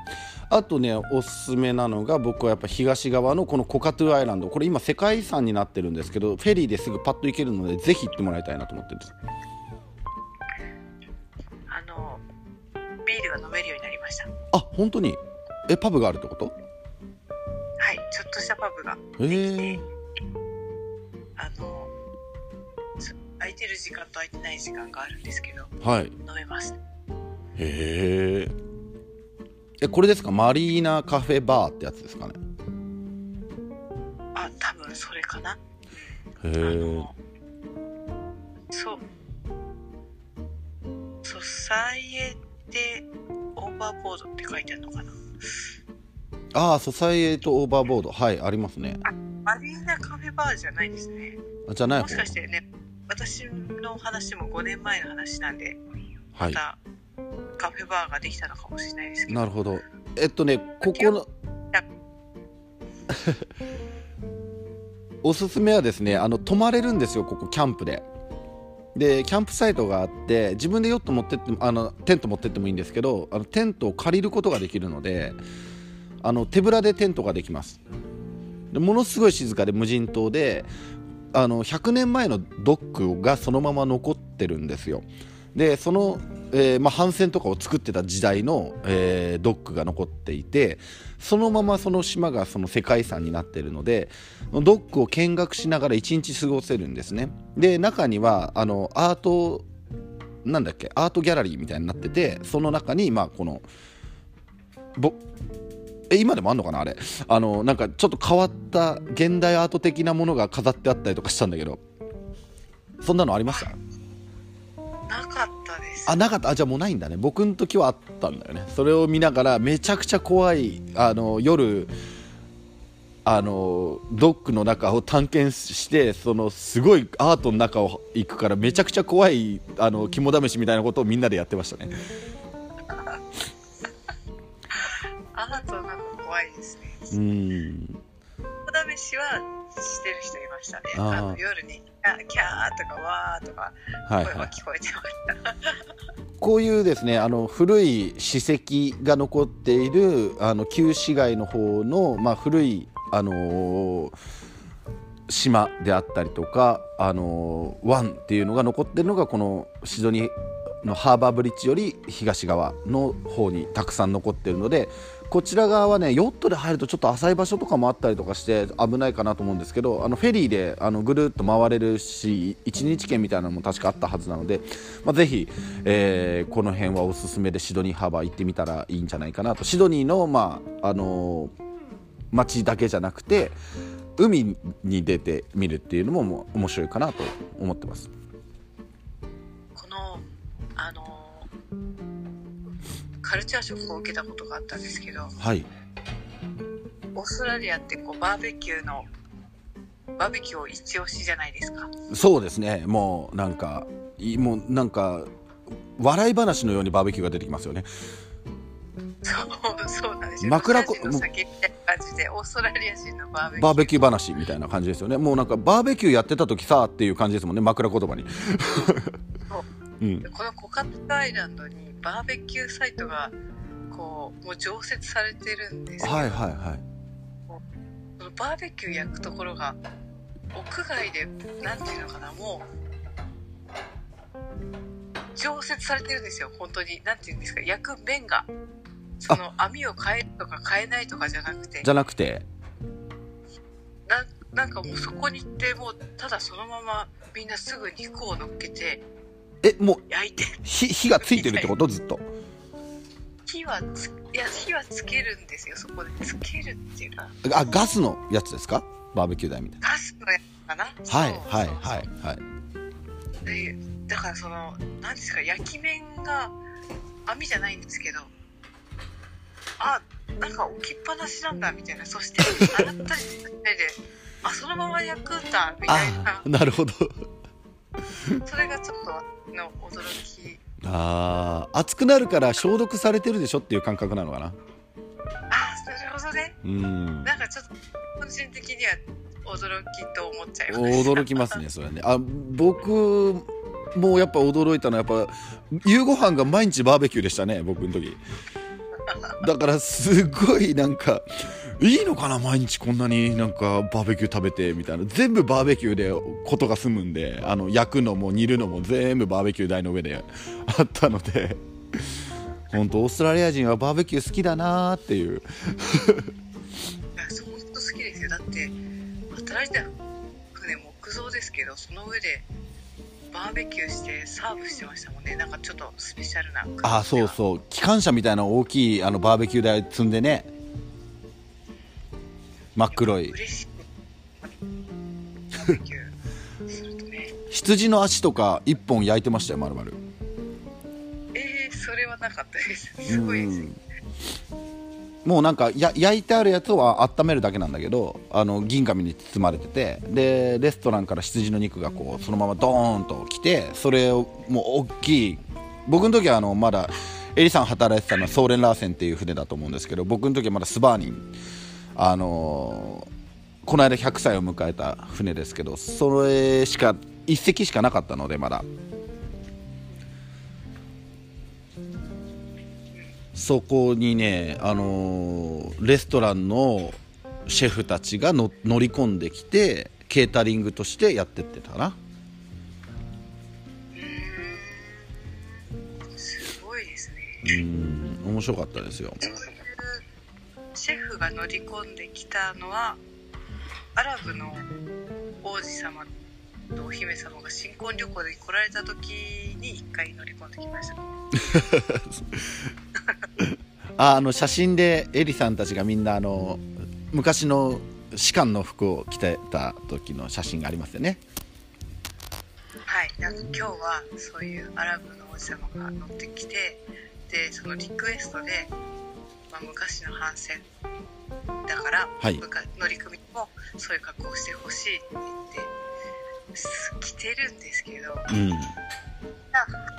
あとねおすすめなのが僕はやっぱ東側のこのコカトゥアイランド。これ今世界遺産になってるんですけどフェリーですぐパッと行けるのでぜひ行ってもらいたいなと思ってるんです。あのビールが飲めるようになりました。あ本当に？えパブがあるってこと？はいちょっとしたパブがへできえ。てあのす空いてる時間と空いてない時間があるんですけどはい。飲めますへええこれですか？マリーナカフェバーってやつですかね？あ多分それかな。へあえのそう。ソサイエテオーバーボードって書いてあるのかな。ああソサイエとオーバーボード。はいありますね。マリーナカフェバーじゃないですね。あじゃないもしかしてね私の話も5年前の話なんではい。またカフェバーができたのかもしれないですけど、なるほど。えっとねここのや。おすすめはですねあの泊まれるんですよここキャンプで。でキャンプサイトがあって自分でヨット持ってってもあのテント持ってってもいいんですけどあのテントを借りることができるのであの手ぶらでテントができます。でものすごい静かで無人島であの100年前のドックがそのまま残ってるんですよ。でその、えーまあ、帆船とかを作ってた時代の、えードックが残っていてそのままその島がその世界遺産になっているのでドックを見学しながら1日過ごせるんですね。で中にはあのアートなんだっけアートギャラリーみたいになっててその中にまあこのぼえ今でもあんのかなあれ。あのなんかちょっと変わった現代アート的なものが飾ってあったりとかしたんだけど。そんなのありました？なかっあなかった。あじゃあもうないんだね。僕の時はあったんだよね。それを見ながらめちゃくちゃ怖いあの夜あのドックの中を探検してそのすごいアートの中を行くからめちゃくちゃ怖いあの肝試しみたいなことをみんなでやってましたね。アートなんか怖いですね。うん粉飯はしてる人いましたね。あの夜に「あキャー」とか「わー」とかはいは声はい聞こえてました、こういうですねあの古い史跡が残っているあの旧市街の方の、まあ、古い、あのー島であったりとか、あのー湾っていうのが残ってるのがこのシドニーのハーバーブリッジより東側の方にたくさん残ってるのでこちら側はねヨットで入るとちょっと浅い場所とかもあったりとかして危ないかなと思うんですけどあのフェリーであのぐるっと回れるし1日券みたいなのも確かあったはずなので、まあ、ぜひ、えーこの辺はおすすめでシドニーハーバー行ってみたらいいんじゃないかなとシドニーの、まああのー街だけじゃなくて海に出てみるっていうのももう面白いかなと思ってます。このあのカルチャーショックを受けたことがあったんですけどはい。オーストラリアってこうバーベキューのバーベキューを一押しじゃないですか。そうですね。もうなんかいもうなんか笑い話のようにバーベキューが出てきますよね。そうそうなんですよ。枕この酒みたいな感じでオーストラリア人のバーベキュー。バーベキュー話みたいな感じですよね。もうなんかバーベキューやってた時さっていう感じですもんね。枕言葉にうん。このコカットアイランドにバーベキューサイトがこうもう常設されてるんですよ、はいはいはい。そのバーベキュー焼くところが屋外でなんていうのかなもう常設されてるんですよ。本当になんていうんですか焼く面が。その網を変えるとか変えないとかじゃなくて。じゃなくて？ななんかもうそこに行ってもうただそのままみんなすぐ肉を乗っけてえもう焼いて。火火がついてるってこと？ずっと。火はついや火はつけるんですよ。そこでつけるっていうか。あガスのやつですか？バーベキュー台みたいな。ガスのやつかな？はいはいはいはい。でだからその何ですか焼き面が網じゃないんですけどあなんか置きっぱなしなんだみたいな。そして洗ったりしないであそのまま焼くんだみたいな。あなるほどそれがちょっとの驚き。あー熱くなるから消毒されてるでしょっていう感覚なのかな？あなるほどね。うん。なんかちょっと個人的には驚きと思っちゃいました。驚きますねそれはね。あ僕もやっぱ驚いたのはやっぱ夕ご飯が毎日バーベキューでしたね僕の時。だからすごいなんかいいのかな毎日こんなになんかバーベキュー食べてみたいな。全部バーベキューでことが済むんであの焼くのも煮るのも全部バーベキュー台の上であったので。本当オーストラリア人はバーベキュー好きだなーっていう。本当好きですよ。だって働いてた船木造ですけどその上でバーベキューしてサーブしてましたもんね。なんかちょっとスペシャルなあそうそう。機関車みたいな大きいあのバーベキュー台積んでね真っ黒い。羊の足とか一本焼いてましたよ丸々えー、それはなかったです。すごいですうん。もうなんかや焼いてあるやつは温めるだけなんだけどあの銀紙に包まれててでレストランから羊の肉がこうそのままドーンと来てそれをもう大きい僕の時はあのまだエリさん働いてたのはソーレンラーセンっていう船だと思うんですけど僕の時はまだスバーニンあのーこの間100歳を迎えた船ですけどそれしか1隻しかなかったのでまだ。そこにね、あのーレストランのシェフたちがの乗り込んできてケータリングとしてやってってたかなうーん面白かったですよシェフが乗り込んできたのはアラブの王子様とお姫様が新婚旅行で来られた時に一回乗り込んできました。ああの写真でエリさんたちがみんなあの昔の士官の服を着てた時の写真がありますよね。はい。なんか今日はそういうアラブの王子様が乗ってきてでそのリクエストで、まあ、昔の帆船だから、はい。乗組もそういう格好をしてほしいって言ってす着てるんですけどうん。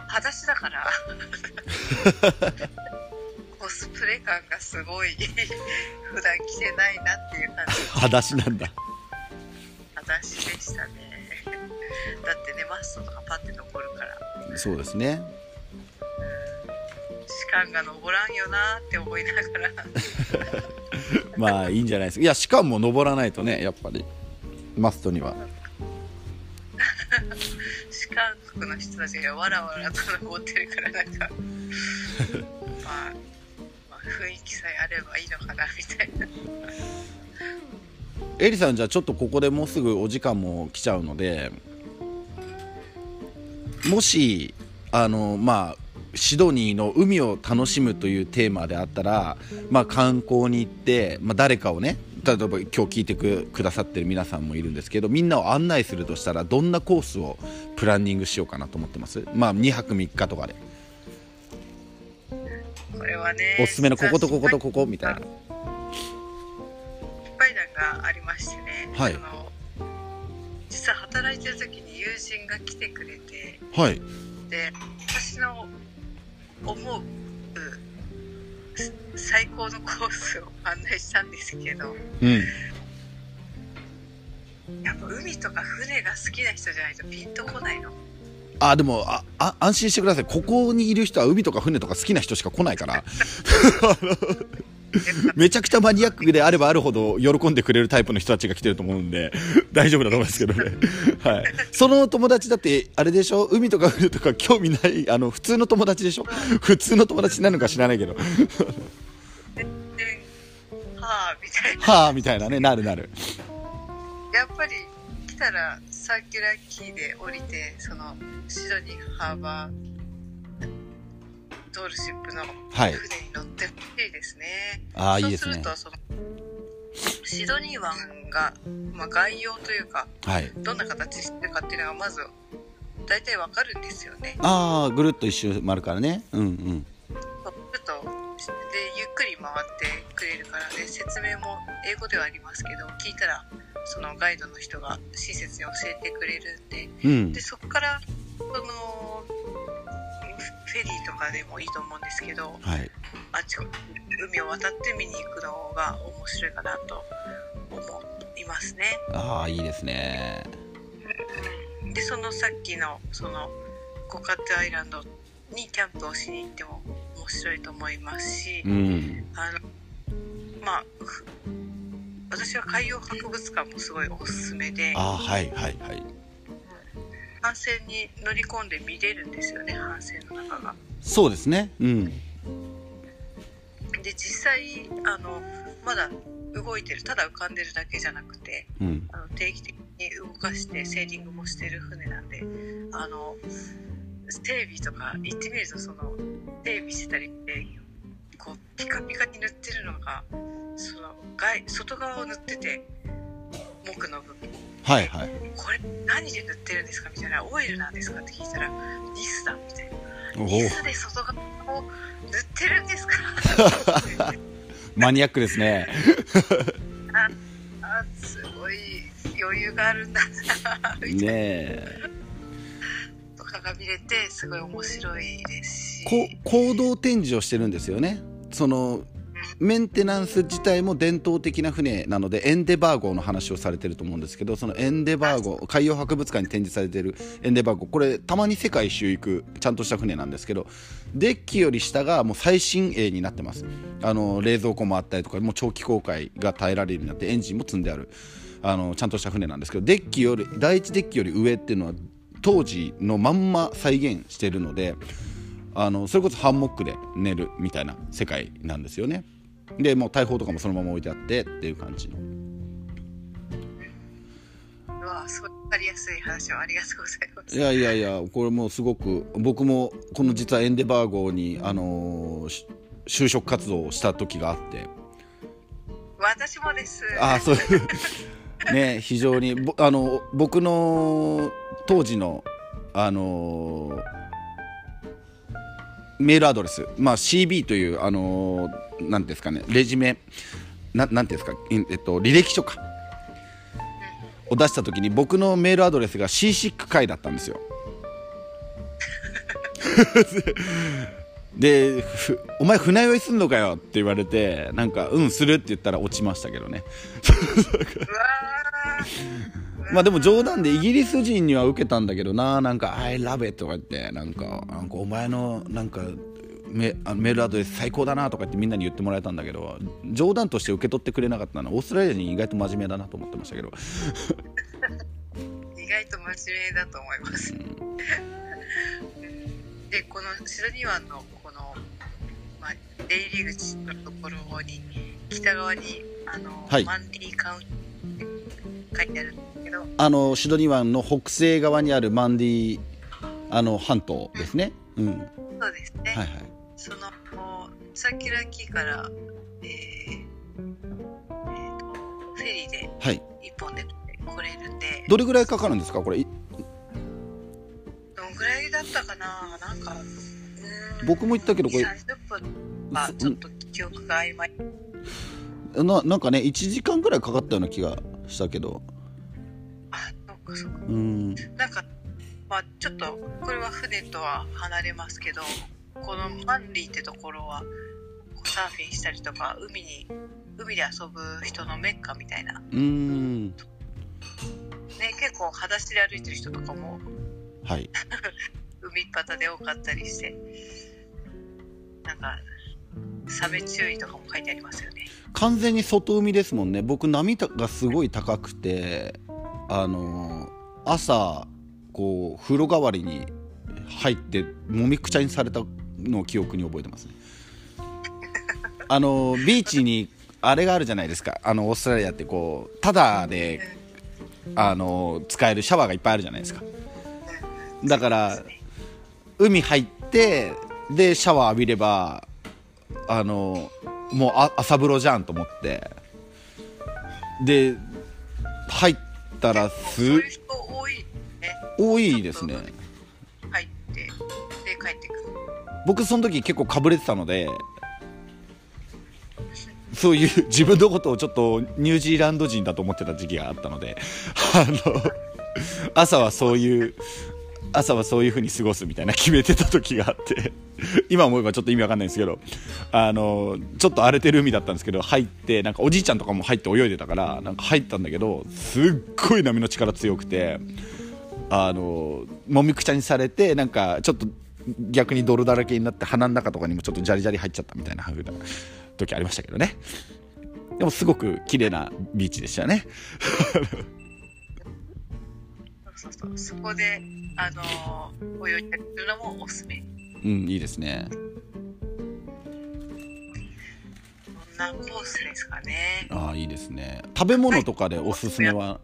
裸足だから コスプレ感がすごい 普段着てないなっていう感じ。裸足なんだ。裸足でしたね。だってねマストとかパッて残るから。そうですね士官が登らんよなって思いながら。まあいいんじゃないですか。いやしかも登らないとねやっぱり。マストには。士官国の人たちがわらわらと登ってるからなんか。まあ、まあ、雰囲気さえあればいいのかなみたいな。エリさんじゃあちょっとここでもうすぐお時間も来ちゃうのでもしあのまあシドニーの海を楽しむというテーマであったら、まあ、観光に行って、まあ、誰かをね例えば今日聞いてくくださってる皆さんもいるんですけどみんなを案内するとしたらどんなコースをプランニングしようかなと思ってます？まあ2泊3日とかで。これはねおすすめのこことこことここみたいな。失敗談がありましてね、はい。実は働いてる時に友人が来てくれてはい。で私の思う。す最高のコースを案内したんですけど。うん。やっぱ海とか船が好きな人じゃないとピンとこないの。あでもああ安心してください。ここにいる人は海とか船とか好きな人しか来ないから めちゃくちゃマニアックであればあるほど喜んでくれるタイプの人たちが来てると思うんで大丈夫だと思いますけどね、はい、その友達だってあれでしょ？海とか船とか興味ないあの普通の友達でしょ？普通の友達なのか知らないけど。ではあみたいな。はあみたいなね。なるなる。やっぱり来たらサーキュラーキーで降りてそのシドニーハーバードールシップのはい。船に乗ってほしいですね。ああいいですね。そうするとそのシドニー湾が、まあ、概要というかはい。どんな形してるかっていうのがまず大体わかるんですよね。ああぐるっと一周回るからね。うんうん。ちょっとでゆっくり回ってくれるからで説明も英語ではありますけど聞いたらそのガイドの人が親切に教えてくれるんでうん。でそこからそのフェリーとかでもいいと思うんですけどはい。あっちこ海を渡って見に行くのが面白いかなと思いますね。ああいいですね。でそのさっきのそのゴカテアイランドにキャンプをしに行っても面白いと思いますし、うん。あのまあふ私は海洋博物館もすごいおすすめでああはいはいはい帆船に乗り込んで見れるんですよね帆船の中が。そうですね。うん。で実際あのまだ動いてるただ浮かんでるだけじゃなくてうん。あの定期的に動かしてセーリングもしてる船なんであのテレビとか行ってみるとそのテレビしてたりってこうピカピカに塗ってるのがその外外側を塗ってて木の部分はいはい。これ何で塗ってるんですかみたいな。オイルなんですかって聞いたらニスだみたいな。ニスで外側を塗ってるんですか？マニアックですね。あすごい余裕があるんだな。みたいなねえとかが見れてすごい面白いですし。こ行動展示をしてるんですよね。そのメンテナンス自体も伝統的な船なのでエンデバー号の話をされてると思うんですけどそのエンデバー号海洋博物館に展示されてるエンデバー号。これたまに世界一周行くちゃんとした船なんですけどデッキより下がもう最新鋭になってます。あの冷蔵庫もあったりとかもう長期航海が耐えられるようになってエンジンも積んである。あのちゃんとした船なんですけどデッキより第一デッキより上っていうのは当時のまんま再現してるのであのそれこそハンモックで寝るみたいな世界なんですよね。でもう大砲とかもそのまま置いてあってっていう感じの。うわそう分かりやすい話をありがとうございます。いやいやいやこれもうすごく僕もこの実はエンデバー号に、あのーし就職活動をした時があって。私もです。ああそういう。ね非常にぼあの僕の当時のあのメールアドレス、まあ、CB というあのなんていうんですかね。レジメななんていうんですか、えっと、履歴書か。を出した時に僕のメールアドレスが C シック会だったんですよ。で「お前船酔いすんのかよ」って言われてなんか「うんする」って言ったら落ちましたけどね。まあでも冗談でイギリス人には受けたんだけどななんか「I love it」とか言ってなんかなんかお前のなんかメあメールアドレス最高だなとか言ってみんなに言ってもらえたんだけど冗談として受け取ってくれなかったのはオーストラリア人意外と真面目だなと思ってましたけど。意外と真面目だと思います。で、このシドニー湾のこの、まあ、出入り口のところに、北側に、あの、はい。マンディーカウン書いてあるんですけど、あのシドニー湾の北西側にあるマンディあの半島ですね。うん。はいそうですね。はいその、サーキュラーキーから、えーえーと、フェリーではい。一本で来れるんで、どれぐらいかかるんですか？これ。いどんぐらいだったかな？なんか、僕も言ったけどこれ。30分はちょっと記憶が曖昧。ななんかね1時間ぐらいかかったような気がしたけどあ、そっかそっか。うんなんか、まあちょっと、これは船とは離れますけど、このマンリーってところは、サーフィンしたりとか、海に、海で遊ぶ人のメッカみたいな。うんね、結構裸足で歩いてる人とかも、はい 海っ端で多かったりして、なんか、サメ注意とかも書いてありますよね。完全に外海ですもんね僕波がすごい高くてあの朝こう風呂代わりに入ってもみくちゃにされたのを記憶に覚えてますね。あのビーチにあれがあるじゃないですか。あのオーストラリアってこうタダであの使えるシャワーがいっぱいあるじゃないですか。だから海入ってでシャワー浴びればあのもう朝風呂じゃんと思って。で入ったらすそういう人多いね。多いですね入って、で、帰ってくる。僕その時結構かぶれてたのでそういう自分のことをちょっとニュージーランド人だと思ってた時期があったのであの朝はそういう朝はそういう風に過ごすみたいな決めてた時があって 今思えばちょっと意味わかんないんですけどあのちょっと荒れてる海だったんですけど入ってなんかおじいちゃんとかも入って泳いでたからなんか入ったんだけどすっごい波の力強くてあのもみくちゃにされてなんかちょっと逆に泥だらけになって鼻の中とかにもちょっとジャリジャリ入っちゃったみたいな風な時ありましたけどね。でもすごく綺麗なビーチでしたね。そうそこで、あのー泳いだりするのもおすすめ。うんいいですね。こんなコースですかね。ああいいですね。食べ物とかでおすすめは？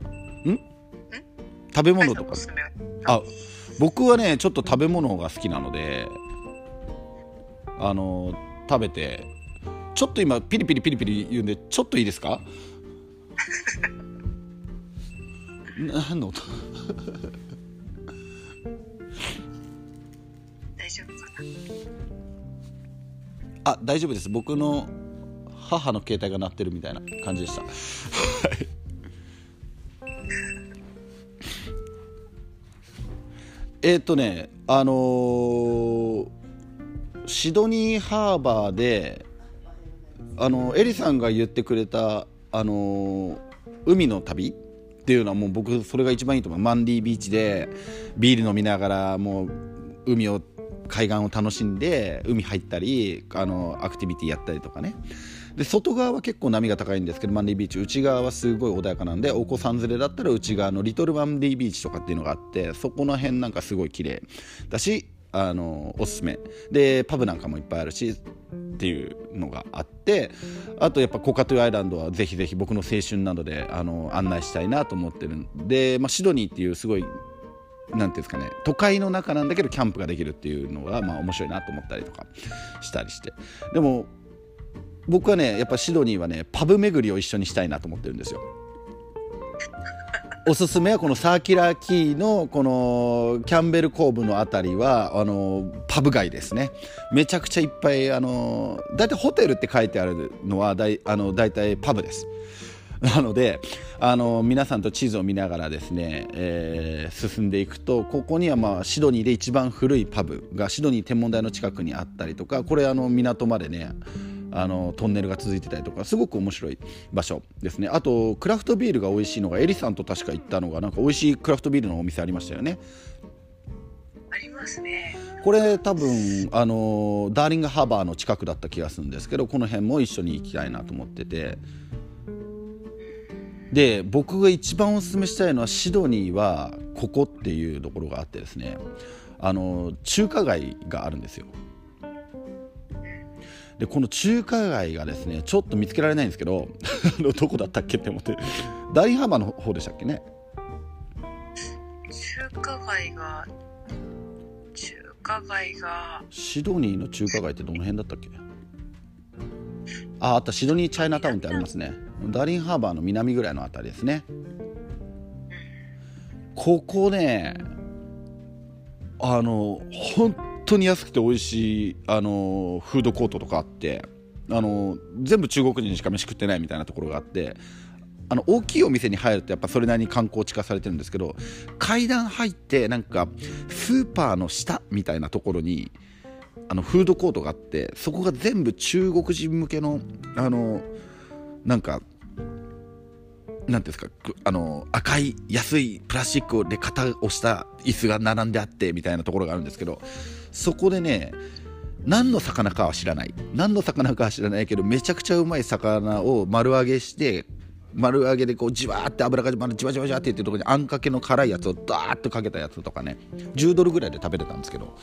ん？食べ物とか？あ僕はねちょっと食べ物が好きなのであの食べてちょっと今ピリピリピリピリ言うんでちょっといいですか？何の音？大丈夫かな？あ大丈夫です。僕の母の携帯が鳴ってるみたいな感じでした。はい。えーっとねあのーシドニーハーバーであのエリさんが言ってくれたあのー海の旅っていうのはもう僕それが一番いいと思う。マンディービーチでビール飲みながらもう海を海岸を楽しんで海入ったりあのアクティビティやったりとかね。で外側は結構波が高いんですけどマンディービーチ。内側はすごい穏やかなんでお子さん連れだったら内側のリトルマンディービーチとかっていうのがあってそこの辺なんかすごい綺麗だしあのおすすめ。でパブなんかもいっぱいあるしっていうのがあってあとやっぱコカトゥアイランドはぜひぜひ僕の青春などであの案内したいなと思ってるん。で、まあ、シドニーっていうすごいなんていうんですかね都会の中なんだけどキャンプができるっていうのがまあ面白いなと思ったりとかしたりして。でも僕はねやっぱシドニーはねパブ巡りを一緒にしたいなと思ってるんですよ。おすすめはこのサーキュラーキーのこのキャンベルコーブのあたりはあのパブ街ですね。めちゃくちゃいっぱいあのだいたいホテルって書いてあるのはだいあのだいたいパブです。なのであの皆さんと地図を見ながらですね、えー進んでいくとここにはまあシドニーで一番古いパブがシドニー天文台の近くにあったりとかこれあの港までねあのトンネルが続いてたりとかすごく面白い場所ですね。あとクラフトビールが美味しいのがエリさんと確か行ったのがなんか美味しいクラフトビールのお店ありましたよね。ありますね。これ多分あのダーリングハーバーの近くだった気がするんですけどこの辺も一緒に行きたいなと思ってて。で僕が一番おすすめしたいのはシドニーはここっていうところがあってですね。あの中華街があるんですよでこの中華街がですねちょっと見つけられないんですけど どこだったっけ？って思って。ダーリンハーバーの方でしたっけね？中華街が中華街が。シドニーの中華街ってどの辺だったっけ？ああったシドニーチャイナタウンってありますね。ダーリンハーバーの南ぐらいのあたりですね。ここねあの本当に安くて美味しいあのフードコートとかあってあの全部中国人しか飯食ってないみたいなところがあってあの大きいお店に入るとやっぱそれなりに観光地化されてるんですけど階段入ってなんかスーパーの下みたいなところにあのフードコートがあってそこが全部中国人向けのあのなんかなんですかあの赤い安いプラスチックで型をした椅子が並んであってみたいなところがあるんですけどそこでね何の魚かは知らない。何の魚かは知らないけどめちゃくちゃうまい魚を丸揚げして丸揚げでこうじわーって油がじわじわじわっていってるとこにあんかけの辛いやつをダーッとかけたやつとかね10ドルぐらいで食べれたんですけど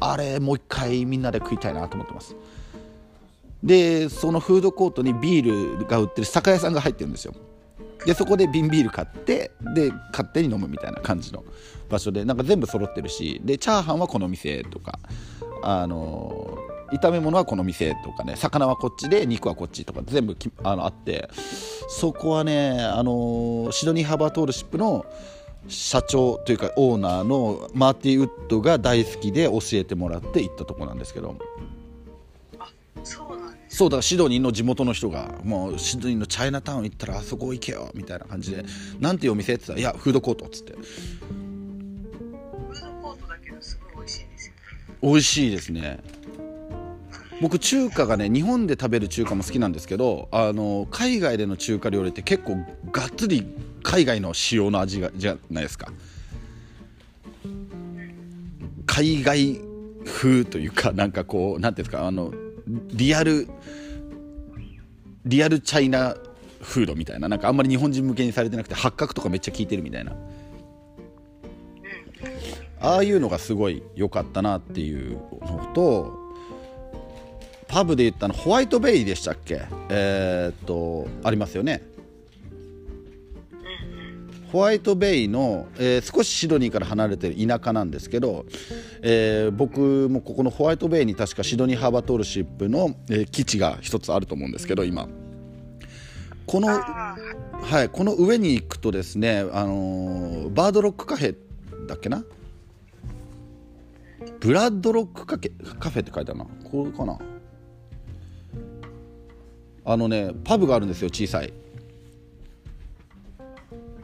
あれもう一回みんなで食いたいなと思ってます。でそのフードコートにビールが売ってる酒屋さんが入ってるんですよ。でそこで瓶ビール買ってで勝手に飲むみたいな感じの場所でなんか全部揃ってるしでチャーハンはこの店とかあの炒め物はこの店とかね魚はこっちで肉はこっちとか全部きあのあってそこはねあのシドニーハーバートールシップの社長というかオーナーのマーティ・ウッドが大好きで教えてもらって行ったとこなんですけど。そうだシドニーの地元の人がもうシドニーのチャイナタウン行ったらあそこ行けよみたいな感じでなんていうお店って言ったらいやフードコートっつって。フードコートだけどすごい美味しいんですよ。美味しいですね。僕中華がね日本で食べる中華も好きなんですけどあの海外での中華料理って結構がっつり海外の塩の味がじゃないですか。海外風というかなんかこうなんていうんですかあのリアルリアルチャイナフードみたいななんかあんまり日本人向けにされてなくて八角とかめっちゃ効いてるみたいな。ああいうのがすごい良かったなっていうのとパブで言ったのホワイトベイでしたっけ？えーっとありますよねホワイトベイの、えー少しシドニーから離れてる田舎なんですけど、えー僕もここのホワイトベイに確かシドニーハーバートールシップの、えー基地が一つあると思うんですけど今。このはい、この上に行くとですね、あのーバードロックカフェだっけな？ブラッドロックカフェカフェって書いてあるな。これかな？あのねパブがあるんですよ小さい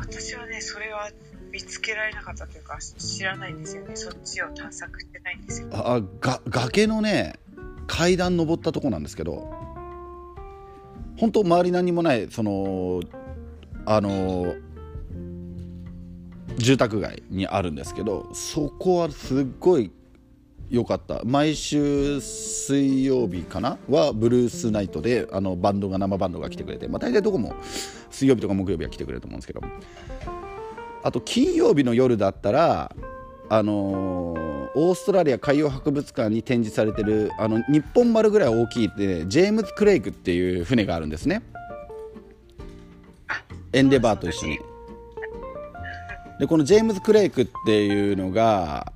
私はねそれは見つけられなかったというか知らないんですよね。そっちを探索してないんですよ。あが崖のね階段登ったとこなんですけど本当周り何もないそのあの住宅街にあるんですけどそこはすっごい良かった。毎週水曜日かな？はブルースナイトであのバンドが生バンドが来てくれて、まあ、大体どこも水曜日とか木曜日は来てくれると思うんですけど。あと金曜日の夜だったらあのーオーストラリア海洋博物館に展示されてるあの日本丸ぐらい大きいでジェームズ・クレイグっていう船があるんですね。エンデバーと一緒に。でこのジェームズ・クレイクっていうのが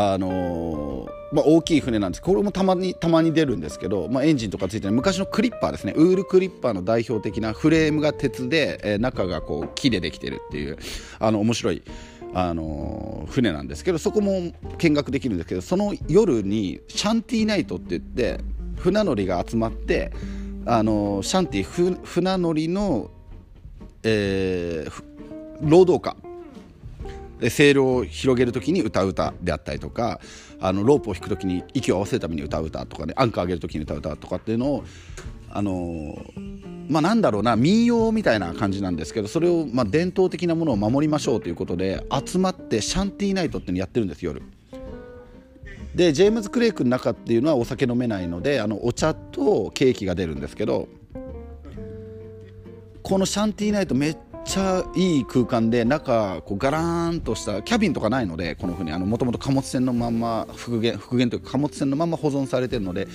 あのーまあ、大きい船なんです。これもたまにたまに出るんですけど、まあ、エンジンとかついてない昔のクリッパーですね。ウールクリッパーの代表的なフレームが鉄で、えー中がこう木でできてるっていうあの面白いあのー船なんですけどそこも見学できるんですけどその夜にシャンティーナイトって言って船乗りが集まってあのシャンティー船乗りの、えー労働歌でセールを広げる時に歌う歌であったりとかあのロープを引く時に息を合わせるために歌う歌とかねアンカー上げる時に歌う歌とかっていうのをあのまあなんだろうな民謡みたいな感じなんですけどそれをまあ伝統的なものを守りましょうということで集まってシャンティーナイトっていうのやってるんです夜。でジェームズ・クレイクの中っていうのはお酒飲めないのであのお茶とケーキが出るんですけどこのシャンティーナイトめっちゃいい空間で中こうガラーンとしたキャビンとかないのでこの船もともと貨物船のまんま復元復元というか貨物船のまま保存されてるので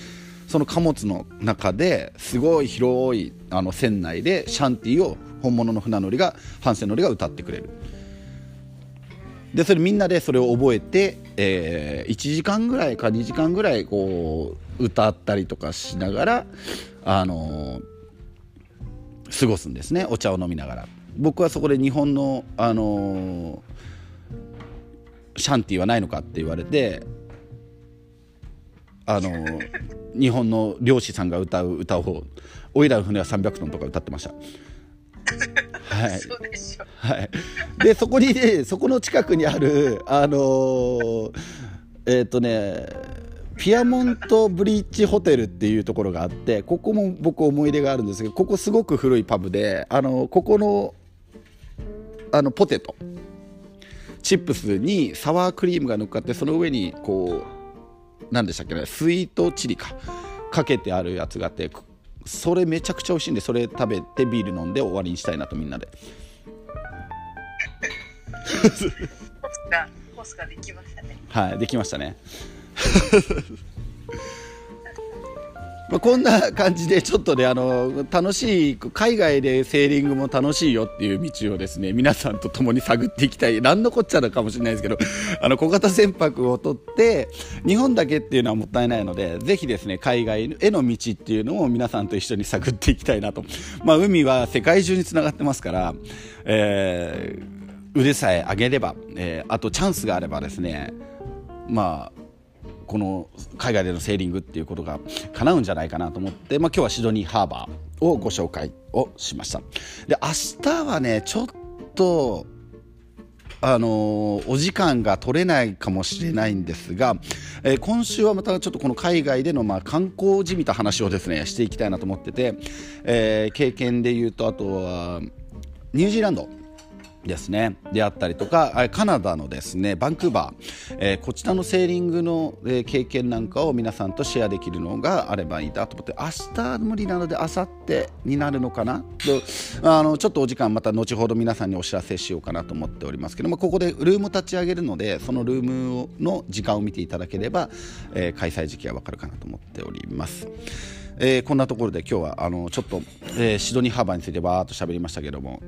その貨物の中ですごい広いあの船内でシャンティーを本物の船乗りが帆船乗りが歌ってくれる。でそれみんなでそれを覚えて、えー、1時間ぐらいか2時間ぐらいこう歌ったりとかしながらあのー、過ごすんですねお茶を飲みながら。僕はそこで日本のあのー、シャンティーはないのかって言われてあの 日本の漁師さんが歌う歌を「おいらの船は300トン」とか歌ってました。はい、はい、でそこにねそこの近くにあるあのー、えっ、ー、とねピアモントブリッジホテルっていうところがあってここも僕思い出があるんですけどここすごく古いパブであのここのあのポテト。チップスにサワークリームが乗っかってその上にこう何でしたっけねスイートチリか。かけてあるやつがあってそれめちゃくちゃ美味しいんでそれ食べてビール飲んで終わりにしたいなとみんなで。ポスができましたね。はいできましたねまあ、こんな感じでちょっとねあの楽しい海外でセーリングも楽しいよっていう道をですね皆さんと共に探っていきたい。何のこっちゃなかもしれないですけどあの小型船舶を取って日本だけっていうのはもったいないのでぜひですね海外への道っていうのを皆さんと一緒に探っていきたいなと、まあ、海は世界中につながってますから、えー、腕さえ上げれば、えー、あとチャンスがあればですねまあこの海外でのセーリングっていうことが叶うんじゃないかなと思って、まあ、今日はシドニーハーバーをご紹介をしました。で明日はねちょっとあのー、お時間が取れないかもしれないんですが、えー、今週はまたちょっとこの海外でのまあ観光じみた話をですねしていきたいなと思ってて、えー、経験で言うとあとはニュージーランド。ですね。であったりとかカナダのですねバンクーバー、えー、こちらのセーリングの、えー、経験なんかを皆さんとシェアできるのがあればいいなと思って明日無理なので明後日になるのかな？あのちょっとお時間また後ほど皆さんにお知らせしようかなと思っておりますけどもここでルームを立ち上げるのでそのルームの時間を見ていただければ、えー、開催時期はわかるかなと思っております。えー、こんなところで今日はあのちょっと、えー、シドニーハーバーについてわーっと喋りましたけども、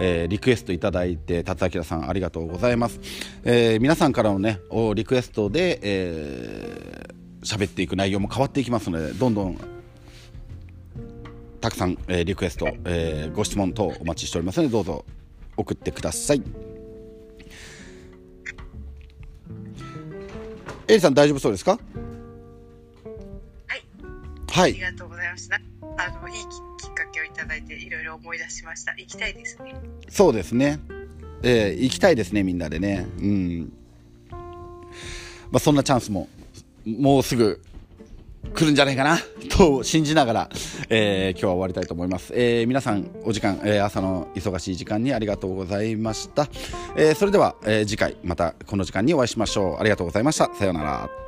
えー、リクエストいただいて達明さんありがとうございます、えー、皆さんからのねリクエストで、えー、喋っていく内容も変わっていきますのでどんどんたくさん、えー、リクエスト、えー、ご質問等お待ちしておりますのでどうぞ送ってください。エリさん大丈夫そうですか？はい。ありがとうございました。あの、いいきっかけをいただいて、いろいろ思い出しました。行きたいですね。そうですね。えー、行きたいですね、みんなでね。うん。まあ、そんなチャンスも、もうすぐ来るんじゃないかなと信じながら、えー、今日は終わりたいと思います、えー、皆さんお時間、えー、朝の忙しい時間にありがとうございました、えそれでは、え次回またこの時間にお会いしましょうありがとうございましたさようなら